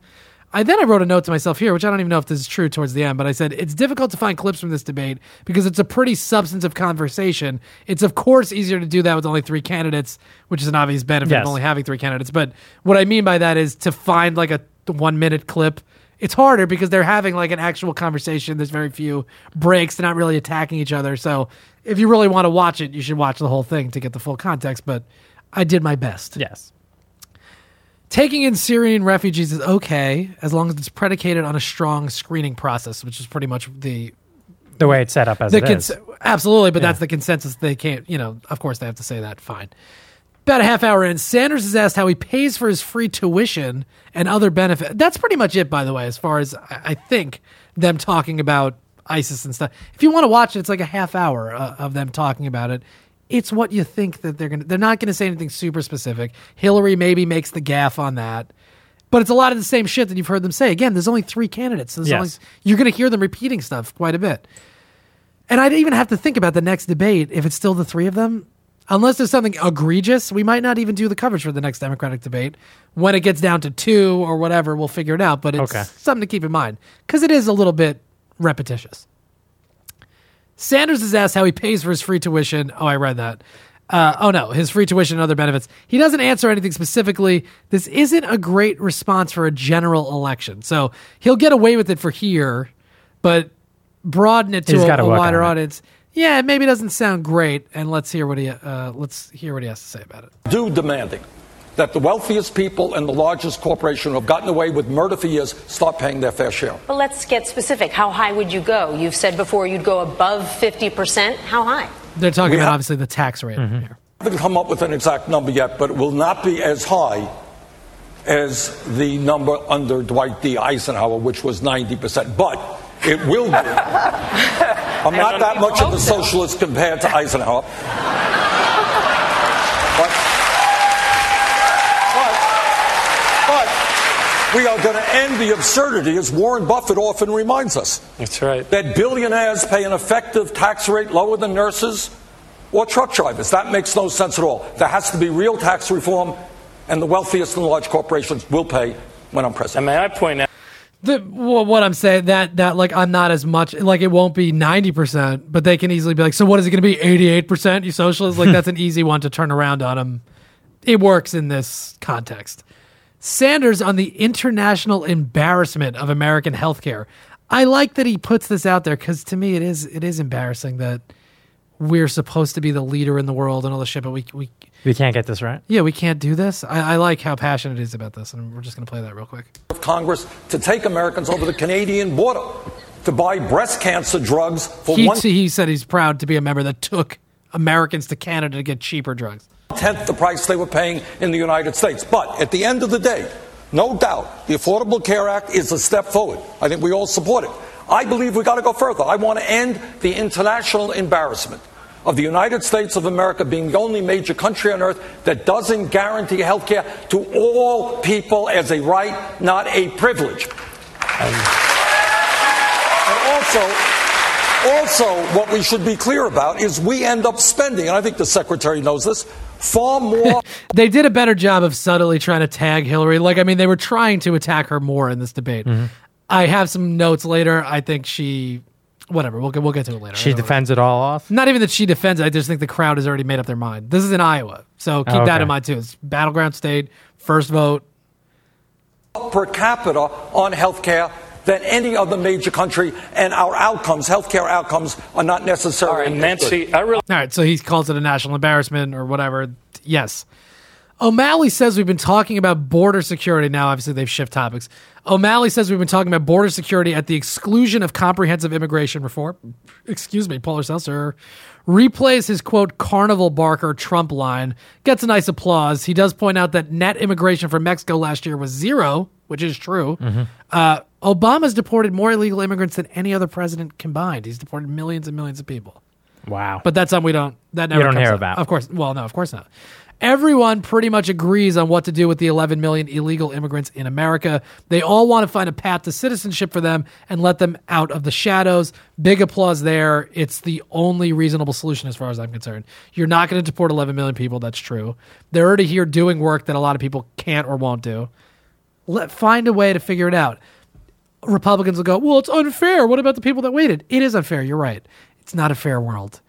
I then I wrote a note to myself here, which I don't even know if this is true towards the end, but I said it's difficult to find clips from this debate because it's a pretty substantive conversation. It's of course easier to do that with only three candidates, which is an obvious benefit Yes. of only having three candidates. But what I mean by that is to find like a one minute clip. It's harder because they're having like an actual conversation. There's very few breaks. They're not really attacking each other. So if you really want to watch it, you should watch the whole thing to get the full context. But I did my best. Yes. Taking in Syrian refugees is okay as long as it's predicated on a strong screening process, which is pretty much the The way it's set up as the it is. cons- absolutely. But Yeah. that's the consensus. They can't, you know. Of course, they have to say that. Fine. About a half hour in, Sanders is asked how he pays for his free tuition and other benefit. That's pretty much it, by the way, as far as I I think them talking about ISIS and stuff. If you want to watch it, it's like a half hour uh, of them talking about it. It's what you think that they're gonna. They're not gonna say anything super specific. Hillary maybe makes the gaffe on that, but it's a lot of the same shit that you've heard them say. Again, there's only three candidates. So Yes. only, you're gonna hear them repeating stuff quite a bit. And I'd even have to think about the next debate if it's still the three of them. Unless there's something egregious, we might not even do the coverage for the next Democratic debate. When it gets down to two or whatever, we'll figure it out. But it's Okay. something to keep in mind because it is a little bit repetitious. Sanders is asked how he pays for his free tuition. Oh, I read that. Uh, oh no, his free tuition and other benefits. He doesn't answer anything specifically. This isn't a great response for a general election, so he'll get away with it for here, but broaden it to He's a, a wider audience. Yeah, it maybe doesn't sound great. And let's hear what he uh, let's hear what he has to say about it. do demanding that the wealthiest people and the largest corporation who have gotten away with murder for years start paying their fair share. But let's get specific. How high would you go? You've said before you'd go above 50%. How high? They're talking We about have- obviously the tax rate Mm-hmm. here. I haven't come up with an exact number yet, but it will not be as high as the number under Dwight D. Eisenhower, which was 90%. But it will be. I'm not that much of a socialist compared to Eisenhower. But, but, but we are going to end the absurdity, as Warren Buffett often reminds us. That's right. That billionaires pay an effective tax rate lower than nurses or truck drivers. That makes no sense at all. There has to be real tax reform, and the wealthiest and large corporations will pay when I'm president. And may I point out? The what I'm saying that that like I'm not as much like it won't be 90 percent, but they can easily be like, so what is it going to be 88 percent? You socialists like that's an easy one to turn around on them. It works in this context. Sanders on the international embarrassment of American healthcare. I like that he puts this out there because to me it is it is embarrassing that we're supposed to be the leader in the world and all this shit, but we we We can't get this right. yeah we can't do this. I, I like how passionate he is about this, and we're just going to play that real quick. of Congress to take Americans over the Canadian border to buy breast cancer drugs for He, one he said he's proud to be a member that took Americans to Canada to get cheaper drugs. Tenth the price they were paying in the United States. But at the end of the day, no doubt, the Affordable Care Act is a step forward. I think we all support it. I believe we've got to go further. I want to end the international embarrassment of the United States of America being the only major country on earth that doesn't guarantee health care to all people as a right, not a privilege. And, and also, also, what we should be clear about is we end up spending, and I think the secretary knows this, far more. they did a better job of subtly trying to tag Hillary. Like, I mean, they were trying to attack her more in this debate. Mm-hmm. I have some notes later. I think she, whatever. We'll get we'll get to it later. She defends it all off. Not even that she defends it. I just think the crowd has already made up their mind. This is in Iowa, so keep Oh, that in mind too. It's battleground state, first vote. per capita on health care than any other major country, and our outcomes, healthcare outcomes, are not necessarily. Nancy, I really. All right, so he calls it a national embarrassment or whatever. Yes. O'Malley says we've been talking about border security. Now, obviously, they've shifted topics. O'Malley says we've been talking about border security at the exclusion of comprehensive immigration reform. Excuse me, Polar Seltzer replays his quote carnival barker Trump line, gets a nice applause. He does point out that net immigration from Mexico last year was zero, which is true. Mm-hmm. Uh, Obama's deported more illegal immigrants than any other president combined. He's deported millions and millions of people. Wow. But that's something we don't that You never don't hear up. about. Of course, well, no, of course not. Everyone pretty much agrees on what to do with the 11 million illegal immigrants in America. They all want to find a path to citizenship for them and let them out of the shadows. Big applause there. It's the only reasonable solution as far as I'm concerned. You're not going to deport 11 million people. That's true. They're already here doing work that a lot of people can't or won't do. Let find a way to figure it out. Republicans will go, well, it's unfair. What about the people that waited? It is unfair. You're right. It's not a fair world.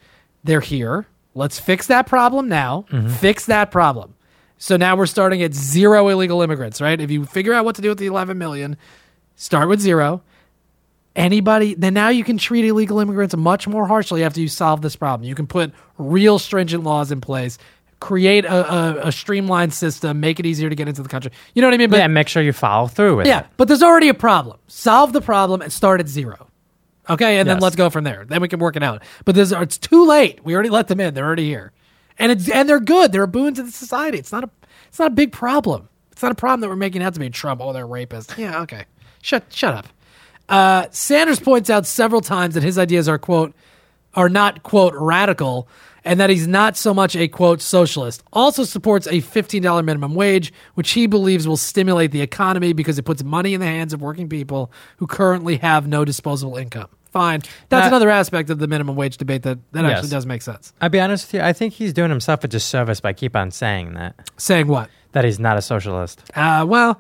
They're here. Let's fix that problem now. Mm-hmm. Fix that problem. So now we're starting at zero illegal immigrants, right? If you figure out what to do with the 11 million, start with zero. Anybody, then now you can treat illegal immigrants much more harshly after you solve this problem. You can put real stringent laws in place, create a, a, a streamlined system, make it easier to get into the country. You know what I mean? But yeah, make sure you follow through with yeah, it. Yeah, but there's already a problem. Solve the problem and start at zero. Okay, and then let's go from there. Then we can work it out. But this, it's too late. We already let them in. They're already here, and it's and they're good. They're a boon to the society. It's not a it's not a big problem. It's not a problem that we're making out to be Trump. Oh, they're rapists. Yeah, okay. Shut shut up. Uh, Sanders points out several times that his ideas are quote are not quote radical and that he's not so much a quote socialist. Also supports a $15 minimum wage, which he believes will stimulate the economy because it puts money in the hands of working people who currently have no disposable income. Fine. That's Now- another aspect of the minimum wage debate that, that Yes. actually does make sense. I'll be honest with you. I think he's doing himself a disservice by keep on saying that. Saying what? That he's not a socialist. Uh, well,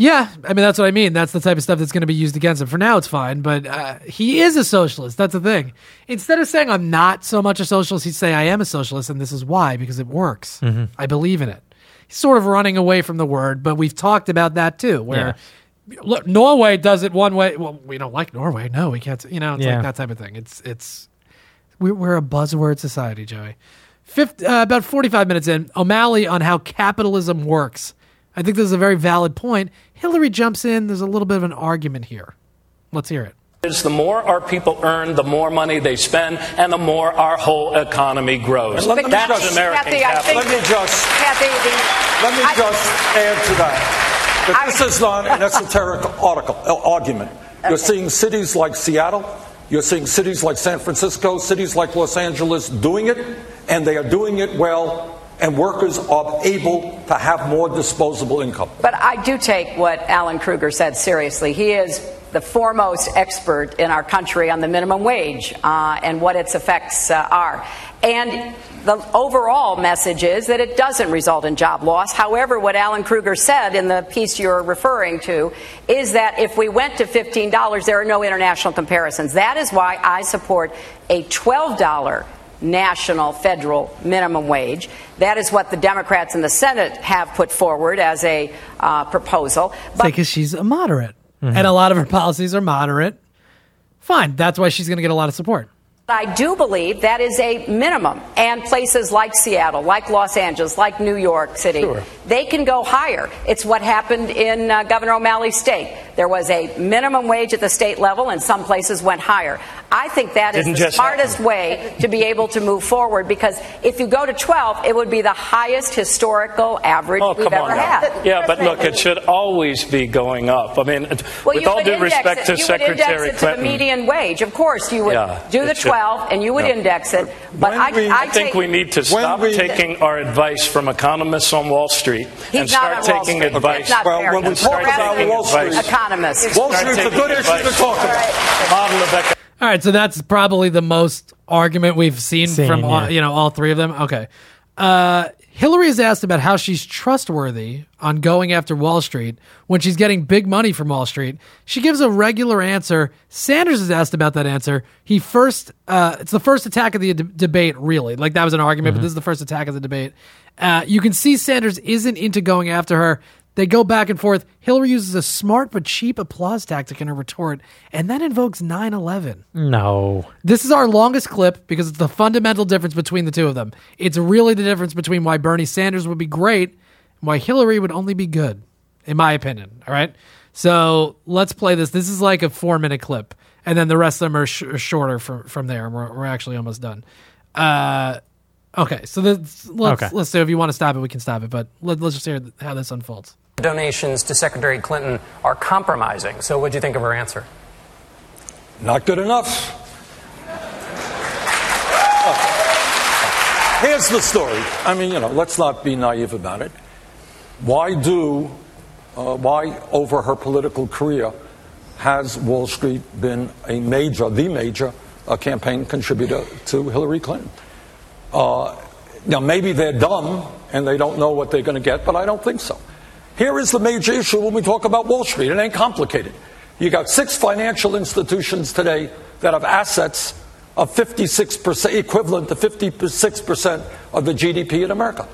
yeah, I mean that's what I mean. That's the type of stuff that's going to be used against him. For now, it's fine, but uh, he is a socialist. That's the thing. Instead of saying I'm not so much a socialist, he'd say I am a socialist, and this is why because it works. Mhm. I believe in it. He's sort of running away from the word, but we've talked about that too. Where look, Norway does it one way. Well, we don't like Norway. No, we can't. You know, it's Yeah. like that type of thing. It's it's we're, we're a buzzword society, Joey. Fifth, uh, about 45 minutes in, O'Malley on how capitalism works. I think this is a very valid point. Hillary jumps in. There's a little bit of an argument here. Let's hear it. Is the more our people earn, the more money they spend, and the more our whole economy grows. Let me That's just- American Kathy, I capitalism. think- Let me just Kathy, the- let me I- just add to that. That this is not an esoteric article, uh, argument. You're seeing cities like Seattle, you're seeing cities like San Francisco, cities like Los Angeles doing it, and they are doing it well, and workers are able to have more disposable income. But I do take what Alan Krueger said seriously. He is the foremost expert in our country on the minimum wage uh, and what its effects uh, are. And the overall message is that it doesn't result in job loss. However, what Alan Krueger said in the piece you're referring to is that if we went to $15, there are no international comparisons. That is why I support a $12 national federal minimum wage. That is what the Democrats in the Senate have put forward as a uh, proposal. Because she's a moderate, and a lot of her policies are moderate. Fine. That's why she's going to get a lot of support. I do believe that is a minimum. And places like Seattle, like Los Angeles, like New York City, they can go higher. It's what happened in uh, Governor O'Malley's state. There was a minimum wage at the state level, and some places went higher. I think that is Didn't the just smartest way to be able to move forward because if you go to 12, it would be the highest historical average Oh, we've ever now. had. Yeah, but look, it should always be going up. I mean, Well, with all due respect it, to you would index Secretary it to Clinton. the median wage. Of course, you would Yeah, do the it should be. 12, and you would Yeah. index it. But I, we- I, I think take- we need to stop we- taking our advice from economists on Wall Street and start taking Street. advice. It's not Well, when we talk about Wall Street- Economists. Wall Street's a taking good issue to talk about. Right. All right, so that's probably the most argument we've seen, Seen, from all, you know all three of them. Okay, uh, Hillary is asked about how she's trustworthy on going after Wall Street when she's getting big money from Wall Street. She gives a regular answer. Sanders is asked about that answer. He first, uh, it's the first attack of the d- debate, really. Like that was an argument, but this is the first attack of the debate. Uh, you can see Sanders isn't into going after her. They go back and forth. Hillary uses a smart but cheap applause tactic in her retort, and then invokes 9 11. No. This is our longest clip because it's the fundamental difference between the two of them. It's really the difference between why Bernie Sanders would be great and why Hillary would only be good, in my opinion. All right. So let's play this. This is like a four minute clip, and then the rest of them are sh- shorter from, from there. And we're, we're actually almost done. Uh, okay. So this, let's, Okay. let's do If you want to stop it, we can stop it. But let, let's just hear how this unfolds. Donations to Secretary Clinton are compromising. So, what do you think of her answer? Not good enough. Here's the story. I mean, you know, let's not be naive about it. Why do, uh, why over her political career has Wall Street been a major, the major uh, campaign contributor to Hillary Clinton? Uh, now, maybe they're dumb and they don't know what they're going to get, but I don't think so. Here is the major issue when we talk about Wall Street. It ain't complicated. You got six financial institutions today that have assets of 56%, equivalent to 56% of the GDP in America.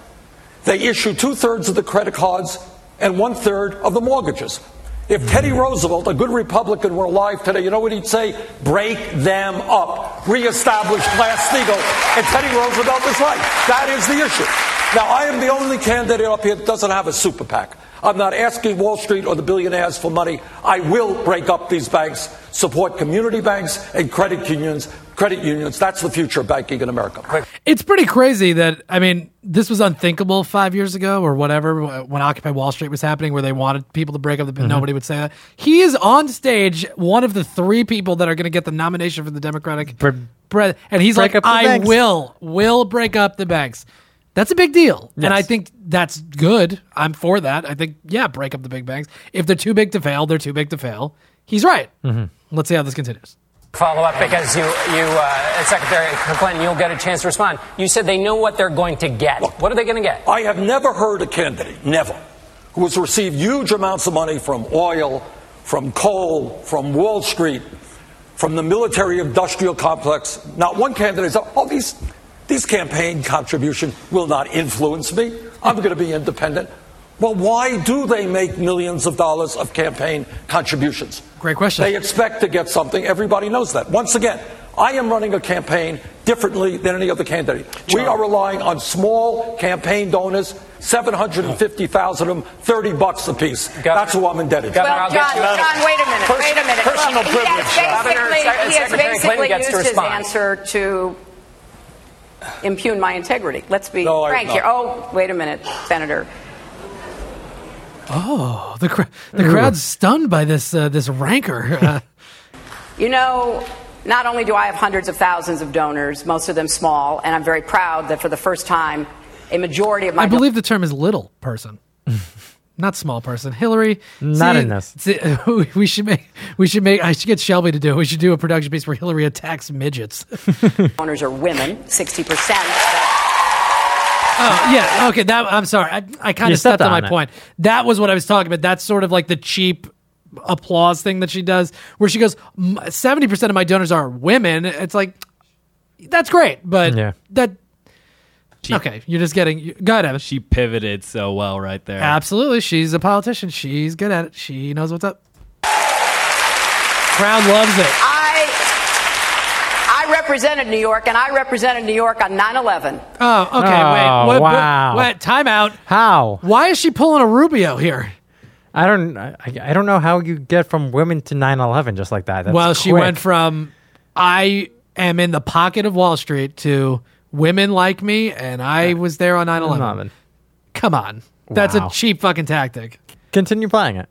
They issue two thirds of the credit cards and one third of the mortgages. If Teddy mm-hmm. Roosevelt, a good Republican, were alive today, you know what he'd say? Break them up. Reestablish Glass-Steagall. And Teddy Roosevelt was right. That is the issue. Now, I am the only candidate up here that doesn't have a super PAC. I'm not asking Wall Street or the billionaires for money. I will break up these banks, support community banks and credit unions. Credit unions. That's the future of banking in America. It's pretty crazy that I mean this was unthinkable five years ago or whatever when Occupy Wall Street was happening, where they wanted people to break up the. Mm-hmm. Nobody would say that. He is on stage, one of the three people that are going to get the nomination for the Democratic, Bre- and he's break like, "I banks." will, will break up the banks." That's a big deal, and I think that's good. I'm for that. I think yeah, break up the big banks. If they're too big to fail, they're too big to fail. He's right. Mm-hmm. Let's see how this continues. Follow up because you, you, uh, Secretary Clinton, you'll get a chance to respond. You said they know what they're going to get. what are they going to get? I have never heard a candidate, never, who has received huge amounts of money from oil, from coal, from Wall Street, from the military industrial complex. Not one candidate said, oh, these, these campaign contribution will not influence me. I'm going to be independent. Well, why do they make millions of dollars of campaign contributions? Great question. They expect to get something. Everybody knows that. Once again, I am running a campaign differently than any other candidate. We are relying on small campaign donors, 750,000 of them, 30 bucks apiece. That's who I'm indebted to. Well, John, John, wait a minute. Pers- wait a minute. personal Look, privilege, He has basically, he has basically used his answer to impugn my integrity. Let's be No, I- frank no. here. Oh, wait a minute, Senator. Oh, the cr- the crowd's stunned by this uh, this rancor. Uh, You know, not only do I have hundreds of thousands of donors, most of them small, and I'm very proud that for the first time, a majority of my I believe the term is little person, not small person. Hillary, Not see- in this. see, we should make we should make. I should get Shelby to do. it. We should do a production piece where Hillary attacks midgets. donors are women, 60%. Oh yeah, okay. That I'm sorry. I, I kind of stepped stepped on my it. point. That was what I was talking about. That's sort of like the cheap applause thing that she does, where she goes, seventy percent of my donors are women. It's like that's great, but Yeah. that okay. You're just getting. you- Go ahead, Evan. She pivoted so well right there. Absolutely, she's a politician. She's good at it. She knows what's up. Crowd loves it. I, I represented New York, and I represented New York on 9 11. Oh, okay. Oh, wait. Wait, wow. Wait. Time out. How? Why is she pulling a Rubio here? I don't. I, I don't know how you get from women to 9/11 just like that. That's well, she quick. went from I am in the pocket of Wall Street to women like me, and I was there on 9 11. Come on. That's Wow. a cheap fucking tactic. Continue playing it.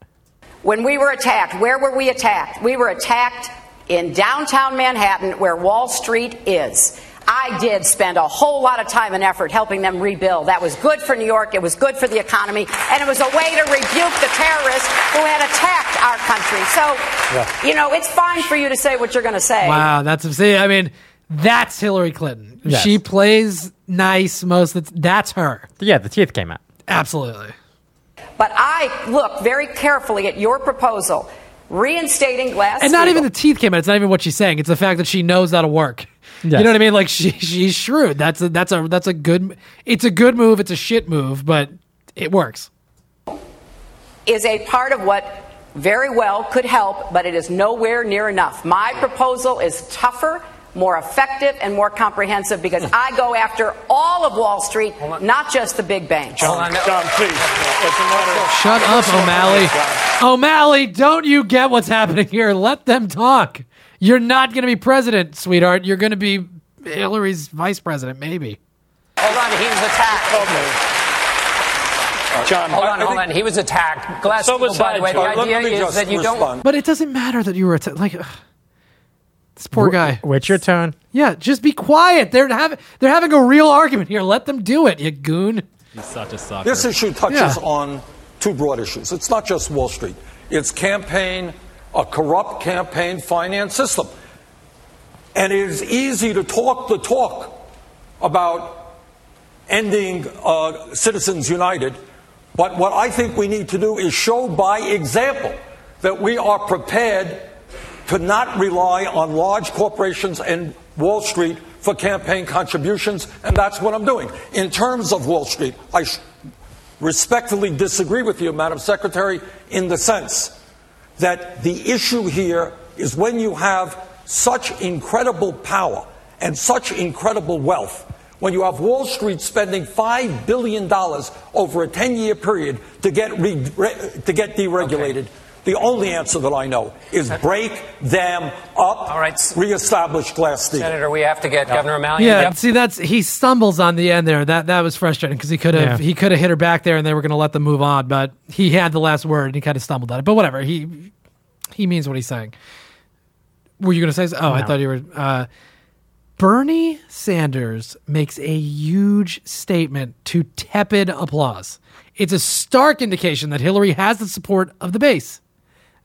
When we were attacked, where were we attacked? We were attacked in downtown Manhattan where Wall Street is. I did spend a whole lot of time and effort helping them rebuild. That was good for New York, it was good for the economy, and it was a way to rebuke the terrorists who had attacked our country. So, you know, it's fine for you to say what you're going to say. Wow, that's see. I mean, that's Hillary Clinton. Yes. She plays nice most. Of the, that's her. Yeah, the teeth came out. Absolutely. But I look very carefully at your proposal, reinstating Glass And not Steagall. even the teeth came out. It's not even what she's saying. It's the fact that she knows how to work. You know what I mean? Like she she's shrewd. That's a that's a that's a good. It's a good move. It's a shit move, but it works. is a part of what very well could help, but it is nowhere near enough. My proposal is tougher, more effective, and more comprehensive because I go after all of Wall Street, not just the big banks. John, John, please. It's a matter of- Shut up, O'Malley. O'Malley, don't you get what's happening here? Let them talk. You're not going to be president, sweetheart. You're going to be Hillary's vice president, maybe. Hold on, he was attacked. John, hold on, I hold on. He was attacked. Glass So was by the way, the idea is that you don't. But it doesn't matter that you were attacked. like ugh. This poor guy. What's your tone? Yeah, just be quiet. They're having they're having a real argument here. Let them do it, you goon. He's such a sucker. This issue touches Yeah. on two broad issues. It's not just Wall Street, it's campaign, a corrupt campaign finance system. And it is easy to talk the talk about ending uh, Citizens United, but what I think we need to do is show by example that we are prepared to not rely on large corporations and Wall Street for campaign contributions, and that's what I'm doing. In terms of Wall Street, I respectfully disagree with you, Madam Secretary, in the sense that the issue here is when you have such incredible power and such incredible wealth, when you have Wall Street spending $5 billion over a 10 year period to get, re- re- to get deregulated. The only answer that I know is break them up, All right. reestablish Glass-Steagall. Senator, we have to get Governor O'Malley. Yeah, see that's he stumbles on the end there. That that was frustrating because he could have Yeah. he could have hit her back there and they were going to let them move on, but he had the last word and he kind of stumbled on it. But whatever, he he means what he's saying. Were you going to say? so- Oh, I thought you were. Uh, Bernie Sanders makes a huge statement to tepid applause. It's a stark indication that Hillary has the support of the base.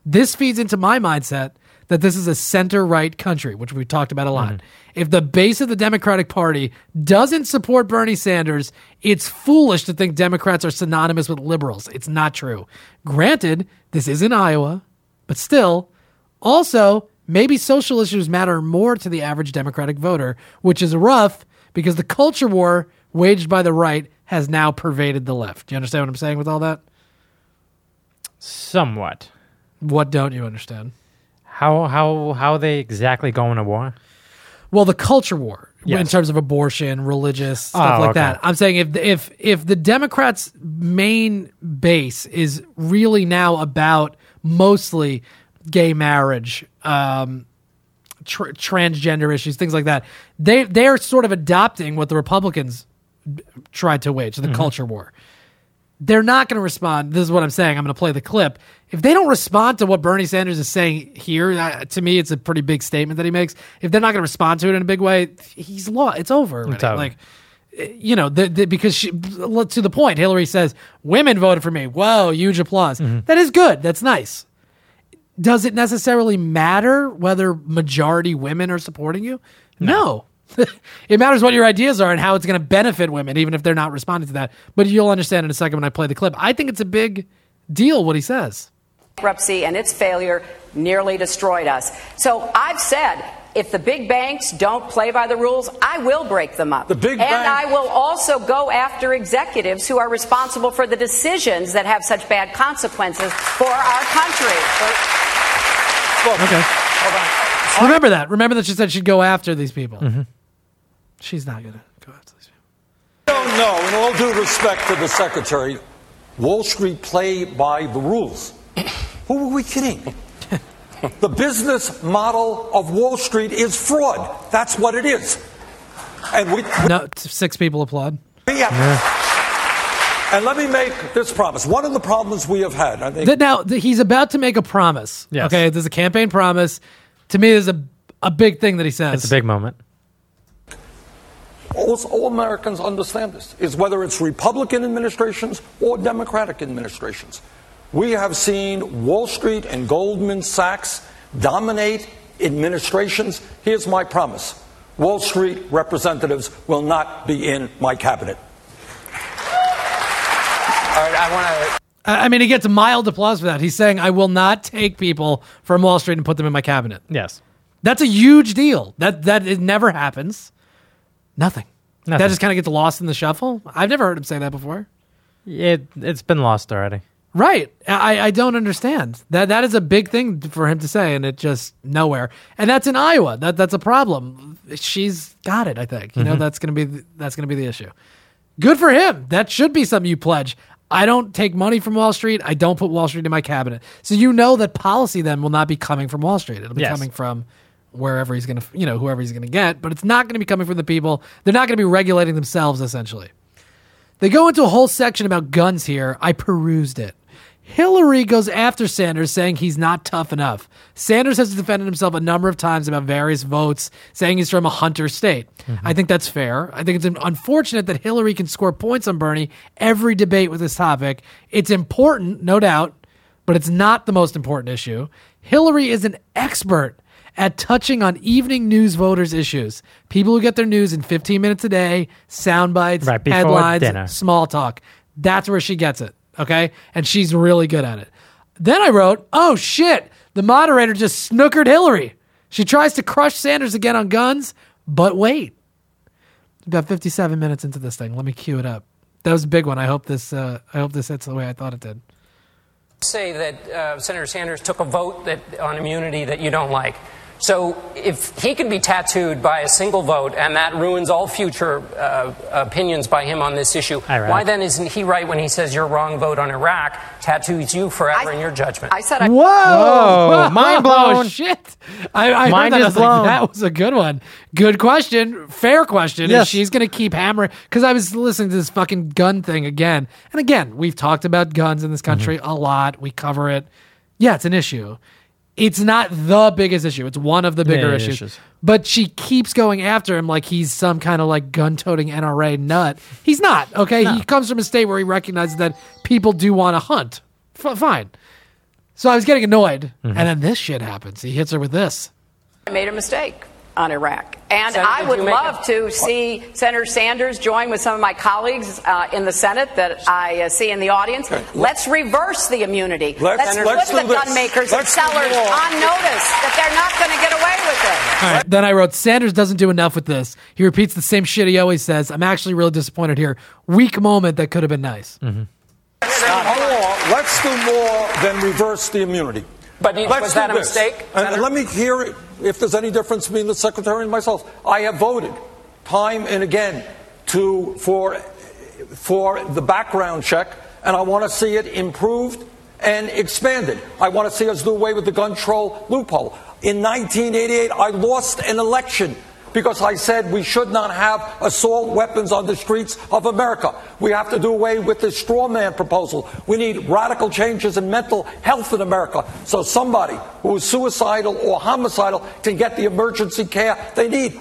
This feeds into my mindset that this is a center right country, which we've talked about a lot. Mm-hmm. If the base of the Democratic Party doesn't support Bernie Sanders, it's foolish to think Democrats are synonymous with liberals. It's not true. Granted, this is in Iowa, but still, also, maybe social issues matter more to the average Democratic voter, which is rough because the culture war waged by the right has now pervaded the left. Do you understand what I'm saying with all that? Somewhat. What don't you understand? How how how are they exactly going to war? Well, the culture war in terms of abortion, religious stuff Oh, like okay. that. I'm saying if if if the Democrats' main base is really now about mostly gay marriage, um, tr- transgender issues, things like that, they they're sort of adopting what the Republicans tried to wage, the Mhm. culture war. They're not going to respond. This is what I'm saying. I'm going to play the clip. If they don't respond to what Bernie Sanders is saying here, uh, to me, it's a pretty big statement that he makes. If they're not going to respond to it in a big way, he's lost. It's over. already. It's over. Like, eh, you know, the, the, because she, to the point, Hillary says, women voted for me. Whoa, huge applause. That is good. That's nice. Does it necessarily matter whether majority women are supporting you? No. it matters what your ideas are and how it's going to benefit women, even if they're not responding to that. But you'll understand in a second when I play the clip. I think it's a big deal what he says. bankruptcy and its failure nearly destroyed us. So I've said if the big banks don't play by the rules, I will break them up. The big and bank- I will also go after executives who are responsible for the decisions that have such bad consequences for our country. Okay. Remember that. Remember that she said she'd go after these people. Mm-hmm. She's not going to go after these No, no, in all due respect to the Secretary, Wall Street play by the rules. Who are we kidding? the business model of Wall Street is fraud. That's what it is. And we, people. No, six people applaud. we have- And let me make this promise. One of the problems we have had, I think, now he's about to make a promise. Yes. Okay, there's a campaign promise To me, is a a big thing that he says. It's a big moment. All, all Americans understand this, is whether it's Republican administrations or Democratic administrations. We have seen Wall Street and Goldman Sachs dominate administrations. Here's my promise Wall Street representatives will not be in my cabinet. All right, I want to. I I mean, he gets mild applause for that. He's saying, "I will not take people from Wall Street and put them in my cabinet." Yes. That's a huge deal. That that it never happens. Nothing. That just kind of gets lost in the shuffle. I've never heard him say that before. It it's been lost already. Right. I, I don't understand. That that is a big thing for him to say, and it just nowhere. And that's in Iowa. That that's a problem. She's got it. I think. You know Mhm. that's gonna be the- that's gonna be the issue. Good for him. That should be something you pledge. I don't take money from Wall Street. I don't put Wall Street in my cabinet. So you know that policy then will not be coming from Wall Street. It'll be Yes. coming from wherever he's going to, you know, whoever he's going to get. But it's not going to be coming from the people. They're not going to be regulating themselves, essentially. They go into a whole section about guns here. I perused it. Hillary goes after Sanders, saying he's not tough enough. Sanders has defended himself a number of times about various votes, saying he's from a hunter state. Mm-hmm. I think that's fair. I think it's unfortunate that Hillary can score points on Bernie every debate with this topic. It's important, no doubt, but it's not the most important issue. Hillary is an expert at touching on evening news voters' issues. People who get their news in 15 minutes a day, sound bites, Right, headlines, dinner. small talk. That's where she gets it. Okay. And she's really good at it. Then I wrote, oh shit, the moderator just snookered Hillary. She tries to crush Sanders again on guns, but wait. About 57 minutes into this thing. Let me cue it up. That was a big one. I hope this uh, I hope this hits the way I thought it did. say that uh, Senator Sanders took a vote that, on immunity that you don't like. So if he can be tattooed by a single vote and that ruins all future uh, opinions by him on this issue, Iraq. why then isn't he right when he says your wrong vote on Iraq tattoos you forever in your judgment? I said I. Whoa! Whoa, mind blown. Oh, shit. I, I Mind heard that. I is was like, blown. that was a good one. Good question. Fair question. And Yes. she's going to keep hammering. Because I was listening to this fucking gun thing again. And again, we've talked about guns in this country Mm-hmm. a lot. We cover it. Yeah, it's an issue. It's not the biggest issue. It's one of the bigger Yeah, issues. issues. But she keeps going after him like he's some kind of like gun toting NRA nut. He's not, okay? He comes from a state where he recognizes that people do want to hunt. F- fine. So I was getting annoyed. Mm-hmm. And then this shit happens. He hits her with this. I made a mistake on Iraq. And Senator, I would you make love to see Senator Sanders join with some of my colleagues uh, in the Senate that I uh, see in the audience. Let's reverse the immunity. Let's- let's put the gun makers and sellers on notice that they're not going to get away with it. All right. Then I wrote Sanders doesn't do enough with this. He repeats the same shit he always says. I'm actually really disappointed here. Weak moment that could have been nice. Now, hold on. Let's do more than reverse the immunity. But you- Let's was that do a mistake, And Senator? let me hear if there's any difference between the secretary and myself. I have voted time and again to for for the background check, and I want to see it improved and expanded. I want to see us do away with the gun control loophole. In 1988, I lost an election because I said we should not have assault weapons on the streets of America. We have to do away with the straw man proposal. We need radical changes in mental health in America so somebody who is suicidal or homicidal can get the emergency care they need.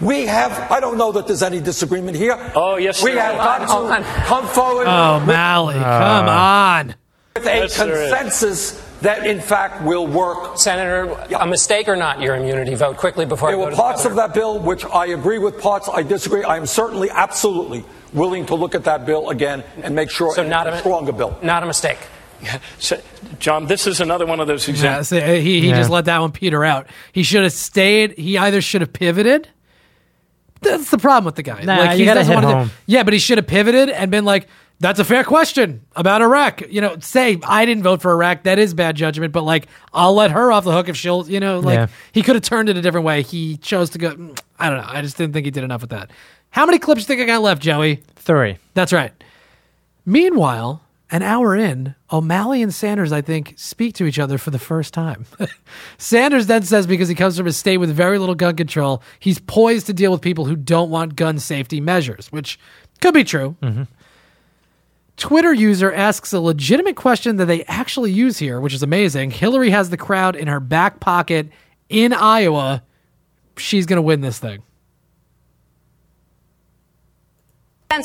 We have, I don't know that there's any disagreement here. Oh, yes, We there have is. got to come forward Oh, Mally, come ah. on. with a Yes, there is. consensus that in fact will work. Senator, a mistake or not your immunity vote? Quickly before I There go were to the parts of that bill which I agree with, parts I disagree. I am certainly, absolutely willing to look at that bill again and make sure So it's not a a- stronger bill. Not a mistake. So, John, this is another one of those Yeah, examples. so uh, he he Yeah. just let that one peter out. He should have stayed. He either should have pivoted. That's the problem with the guy. Nah, he you gotta doesn't hit wanna home. yeah, but he should have pivoted and been like, "That's a fair question about Iraq." You know, say I didn't vote for Iraq. That is bad judgment. But like, I'll let her off the hook if she'll. You know, like Yeah. he could have turned it a different way. He chose to go. mm, I don't know. I just didn't think he did enough with that. How many clips do you think I got left, Joey? Three. That's right. Meanwhile, an hour in, O'Malley and Sanders, I think, speak to each other for the first time. Sanders then says because he comes from a state with very little gun control, he's poised to deal with people who don't want gun safety measures, which could be true. Twitter user asks a legitimate question that they actually use here, which is amazing. Hillary has the crowd in her back pocket in Iowa, she's going to win this thing.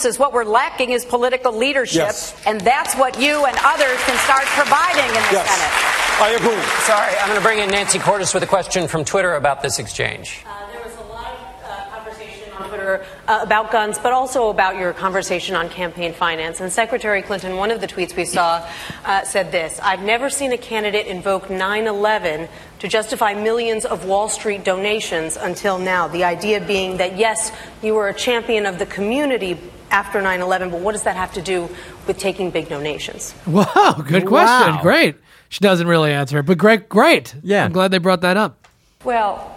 Is what we're lacking is political leadership, Yes. and that's what you and others can start providing in the Yes. Senate. I agree. Sorry, I'm going to bring in Nancy Cordes with a question from Twitter about this exchange. There was a lot of uh, conversation uh, about guns, but also about your conversation on campaign finance. And Secretary Clinton, one of the tweets we saw, uh, said this I've never seen a candidate invoke 9 11 to justify millions of Wall Street donations until now. The idea being that, yes, you were a champion of the community after 9 11, but what does that have to do with taking big donations? Wow, good question. Wow. Great. She doesn't really answer, it, but great, great. Yeah. I'm glad they brought that up. Well,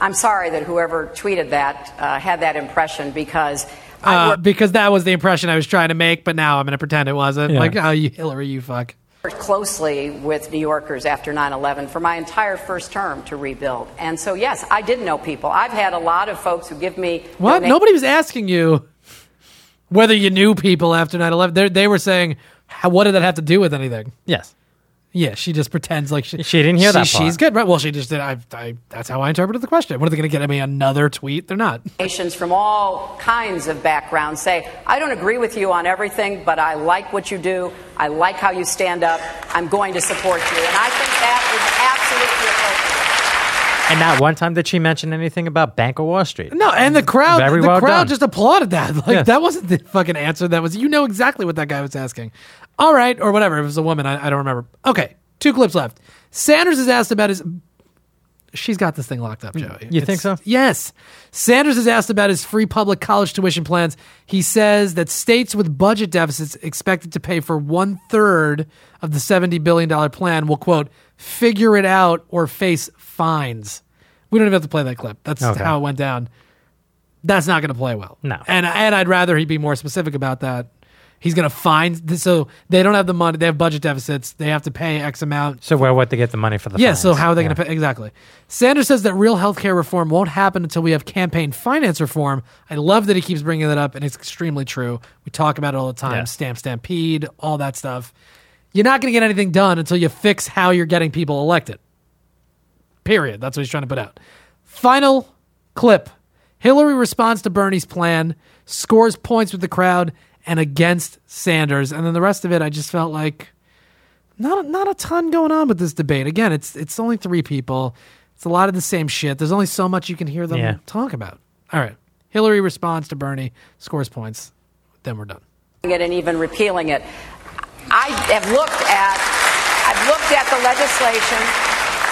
I'm sorry that whoever tweeted that uh, had that impression because Uh, because that was the impression I was trying to make, but now I'm going to pretend it wasn't. Yeah. Like, oh, you Hillary, you fuck. Worked closely with New Yorkers after 9 11 for my entire first term to rebuild. And so, yes, I did know people. I've had a lot of folks who give me. What? donate- Nobody was asking you whether you knew people after 9 11. They they were saying, what did that have to do with anything? Yes. Yeah, she just pretends like she, She didn't hear that she- part. She's good, right? Well, she just did. I, I, that's how I interpreted the question. What are they going to get me another tweet? They're not. Nations from all kinds of backgrounds say, I don't agree with you on everything, but I like what you do. I like how you stand up. I'm going to support you. And I think that is absolutely appropriate. And not one time did she mention anything about Bank of Wall Street. No, and the crowd, Very the well crowd done. just applauded that. Like Yes. that wasn't the fucking answer. That was you know exactly what that guy was asking. All right, or whatever. It was a woman. I, I don't remember. Okay, two clips left. Sanders is asked about his. She's got this thing locked up, Joey. You think so? Yes. Sanders is asked about his free public college tuition plans. He says that states with budget deficits expected to pay for one third of the $70 billion plan will, quote, figure it out or face fines. We don't even have to play that clip. That's Okay. how it went down. That's not going to play well. No. And, and I'd rather he be more specific about that. He's going to fine. So they don't have the money. They have budget deficits. They have to pay X amount. So where would they get the money for the Yeah, fines? so how are they Yeah. going to pay? Exactly. Sanders says that real healthcare reform won't happen until we have campaign finance reform. I love that he keeps bringing that up, and it's extremely true. We talk about it all the time Yeah. stamp stampede, all that stuff. You're not going to get anything done until you fix how you're getting people elected. Period. That's what he's trying to put out. Final clip Hillary responds to Bernie's plan, scores points with the crowd and against Sanders. And then the rest of it, I just felt like not not a ton going on with this debate. Again, it's it's only three people. It's a lot of the same shit. There's only so much you can hear them Yeah. talk about. All right. Hillary responds to Bernie, scores points. Then we're done. it and even repealing it. I have looked at I've looked at the legislation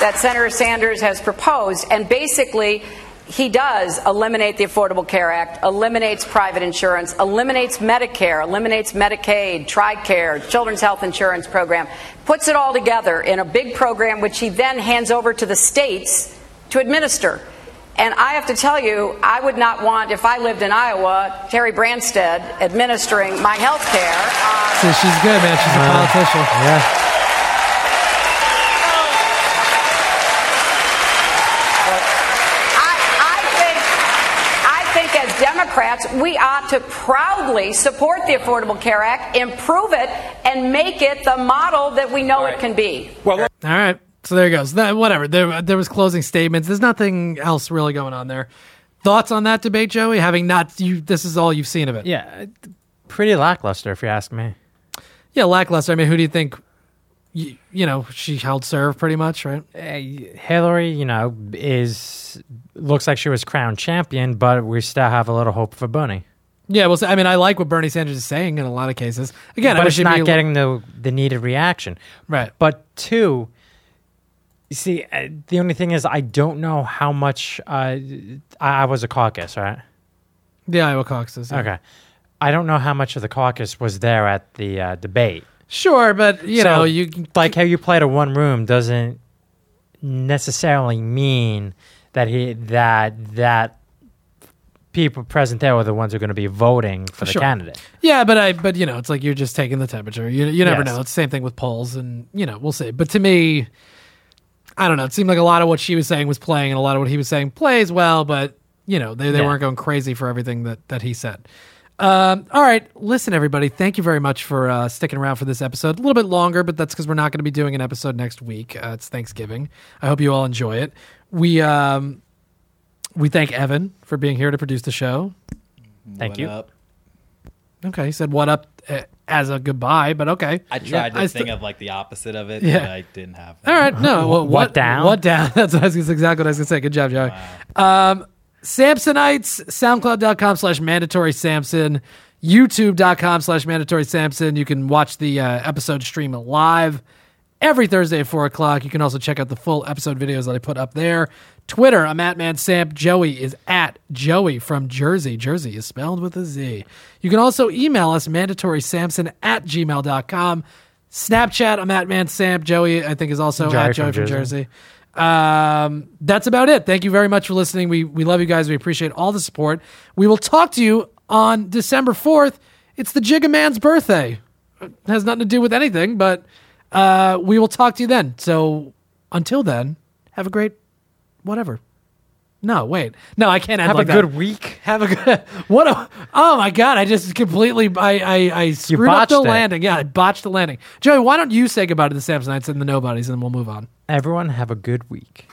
that Senator Sanders has proposed, and basically he does eliminate the Affordable Care Act, eliminates private insurance, eliminates Medicare, eliminates Medicaid, TRICARE, Children's Health Insurance Program, puts it all together in a big program which he then hands over to the states to administer. And I have to tell you, I would not want, if I lived in Iowa, Terry Branstad administering my health care. Uh, So she's good, man. She's a politician. Yeah. I think as Democrats, we ought to proudly support the Affordable Care Act, improve it, and make it the model that we know it can be. Well, All right. So there goes. That, whatever. There, there was closing statements. There's nothing else really going on there. Thoughts on that debate, Joey? Having not you, this is all you've seen of it. Yeah. Pretty lackluster, if you ask me. Yeah, lackluster. I mean, who do you think? You, you know, she held serve pretty much, right? Hillary, you know, is looks like she was crowned champion, but we still have a little hope for Bernie. Yeah. Well, I mean, I like what Bernie Sanders is saying in a lot of cases. Again, but wish it's not be- getting the the needed reaction. Right. But two, you see, uh, the only thing is, I don't know how much. Uh, I, I was a caucus, right? the Iowa caucuses. yeah. Okay. I don't know how much of the caucus was there at the uh, debate. Sure, but you So, know, you like how you play to one room doesn't necessarily mean that he that that people present there are the ones who are going to be voting for the Sure. candidate. Yeah, but I, but you know, it's like you're just taking the temperature. You, you never Yes. know. It's the same thing with polls, and you know, we'll see. But to me, I don't know. It seemed like a lot of what she was saying was playing, and a lot of what he was saying plays well, but you know, they, they Yeah. weren't going crazy for everything that that he said. Um, all right, listen, everybody. Thank you very much for uh, sticking around for this episode. A little bit longer, but that's because we're not going to be doing an episode next week. Uh, it's Thanksgiving. I hope you all enjoy it. We um, we thank Evan for being here to produce the show. Thank What you. up? Okay, he said what up uh, as a goodbye, but okay. I tried to I think st- of like the opposite of it, Yeah. but I didn't have. That. All right, no. What, What down? What down? That's, what I was, that's exactly what I was going to say. Good job, Joey. Um, Sampsonites, soundcloud.com slash mandatory Sampson, youtube.com slash mandatory Sampson. You can watch the uh, episode stream live every Thursday at 4 o'clock. You can also check out the full episode videos that I put up there. Twitter, I'm at ManSamp. Joey is at Joey from Jersey. Jersey is spelled with a Z. You can also email us, mandatorysampson at gmail.com. Snapchat, I'm at ManSamp. Joey, I think, is also Joey at from Joey from Jersey. Jersey. Um, that's about it. Thank you very much for listening. We we love you guys. We appreciate all the support. We will talk to you on December fourth. It's the Jigga Man's birthday. It has nothing to do with anything, but uh, we will talk to you then. So until then, have a great whatever. No, wait. No, I can't end Have like a that. good week. Have a good what a oh my god, I just completely I I, I screwed up the botched it. landing. Yeah, I botched the landing. Joey, why don't you say goodbye to the Sampsonites and the nobodies and then we'll move on. Everyone have a good week.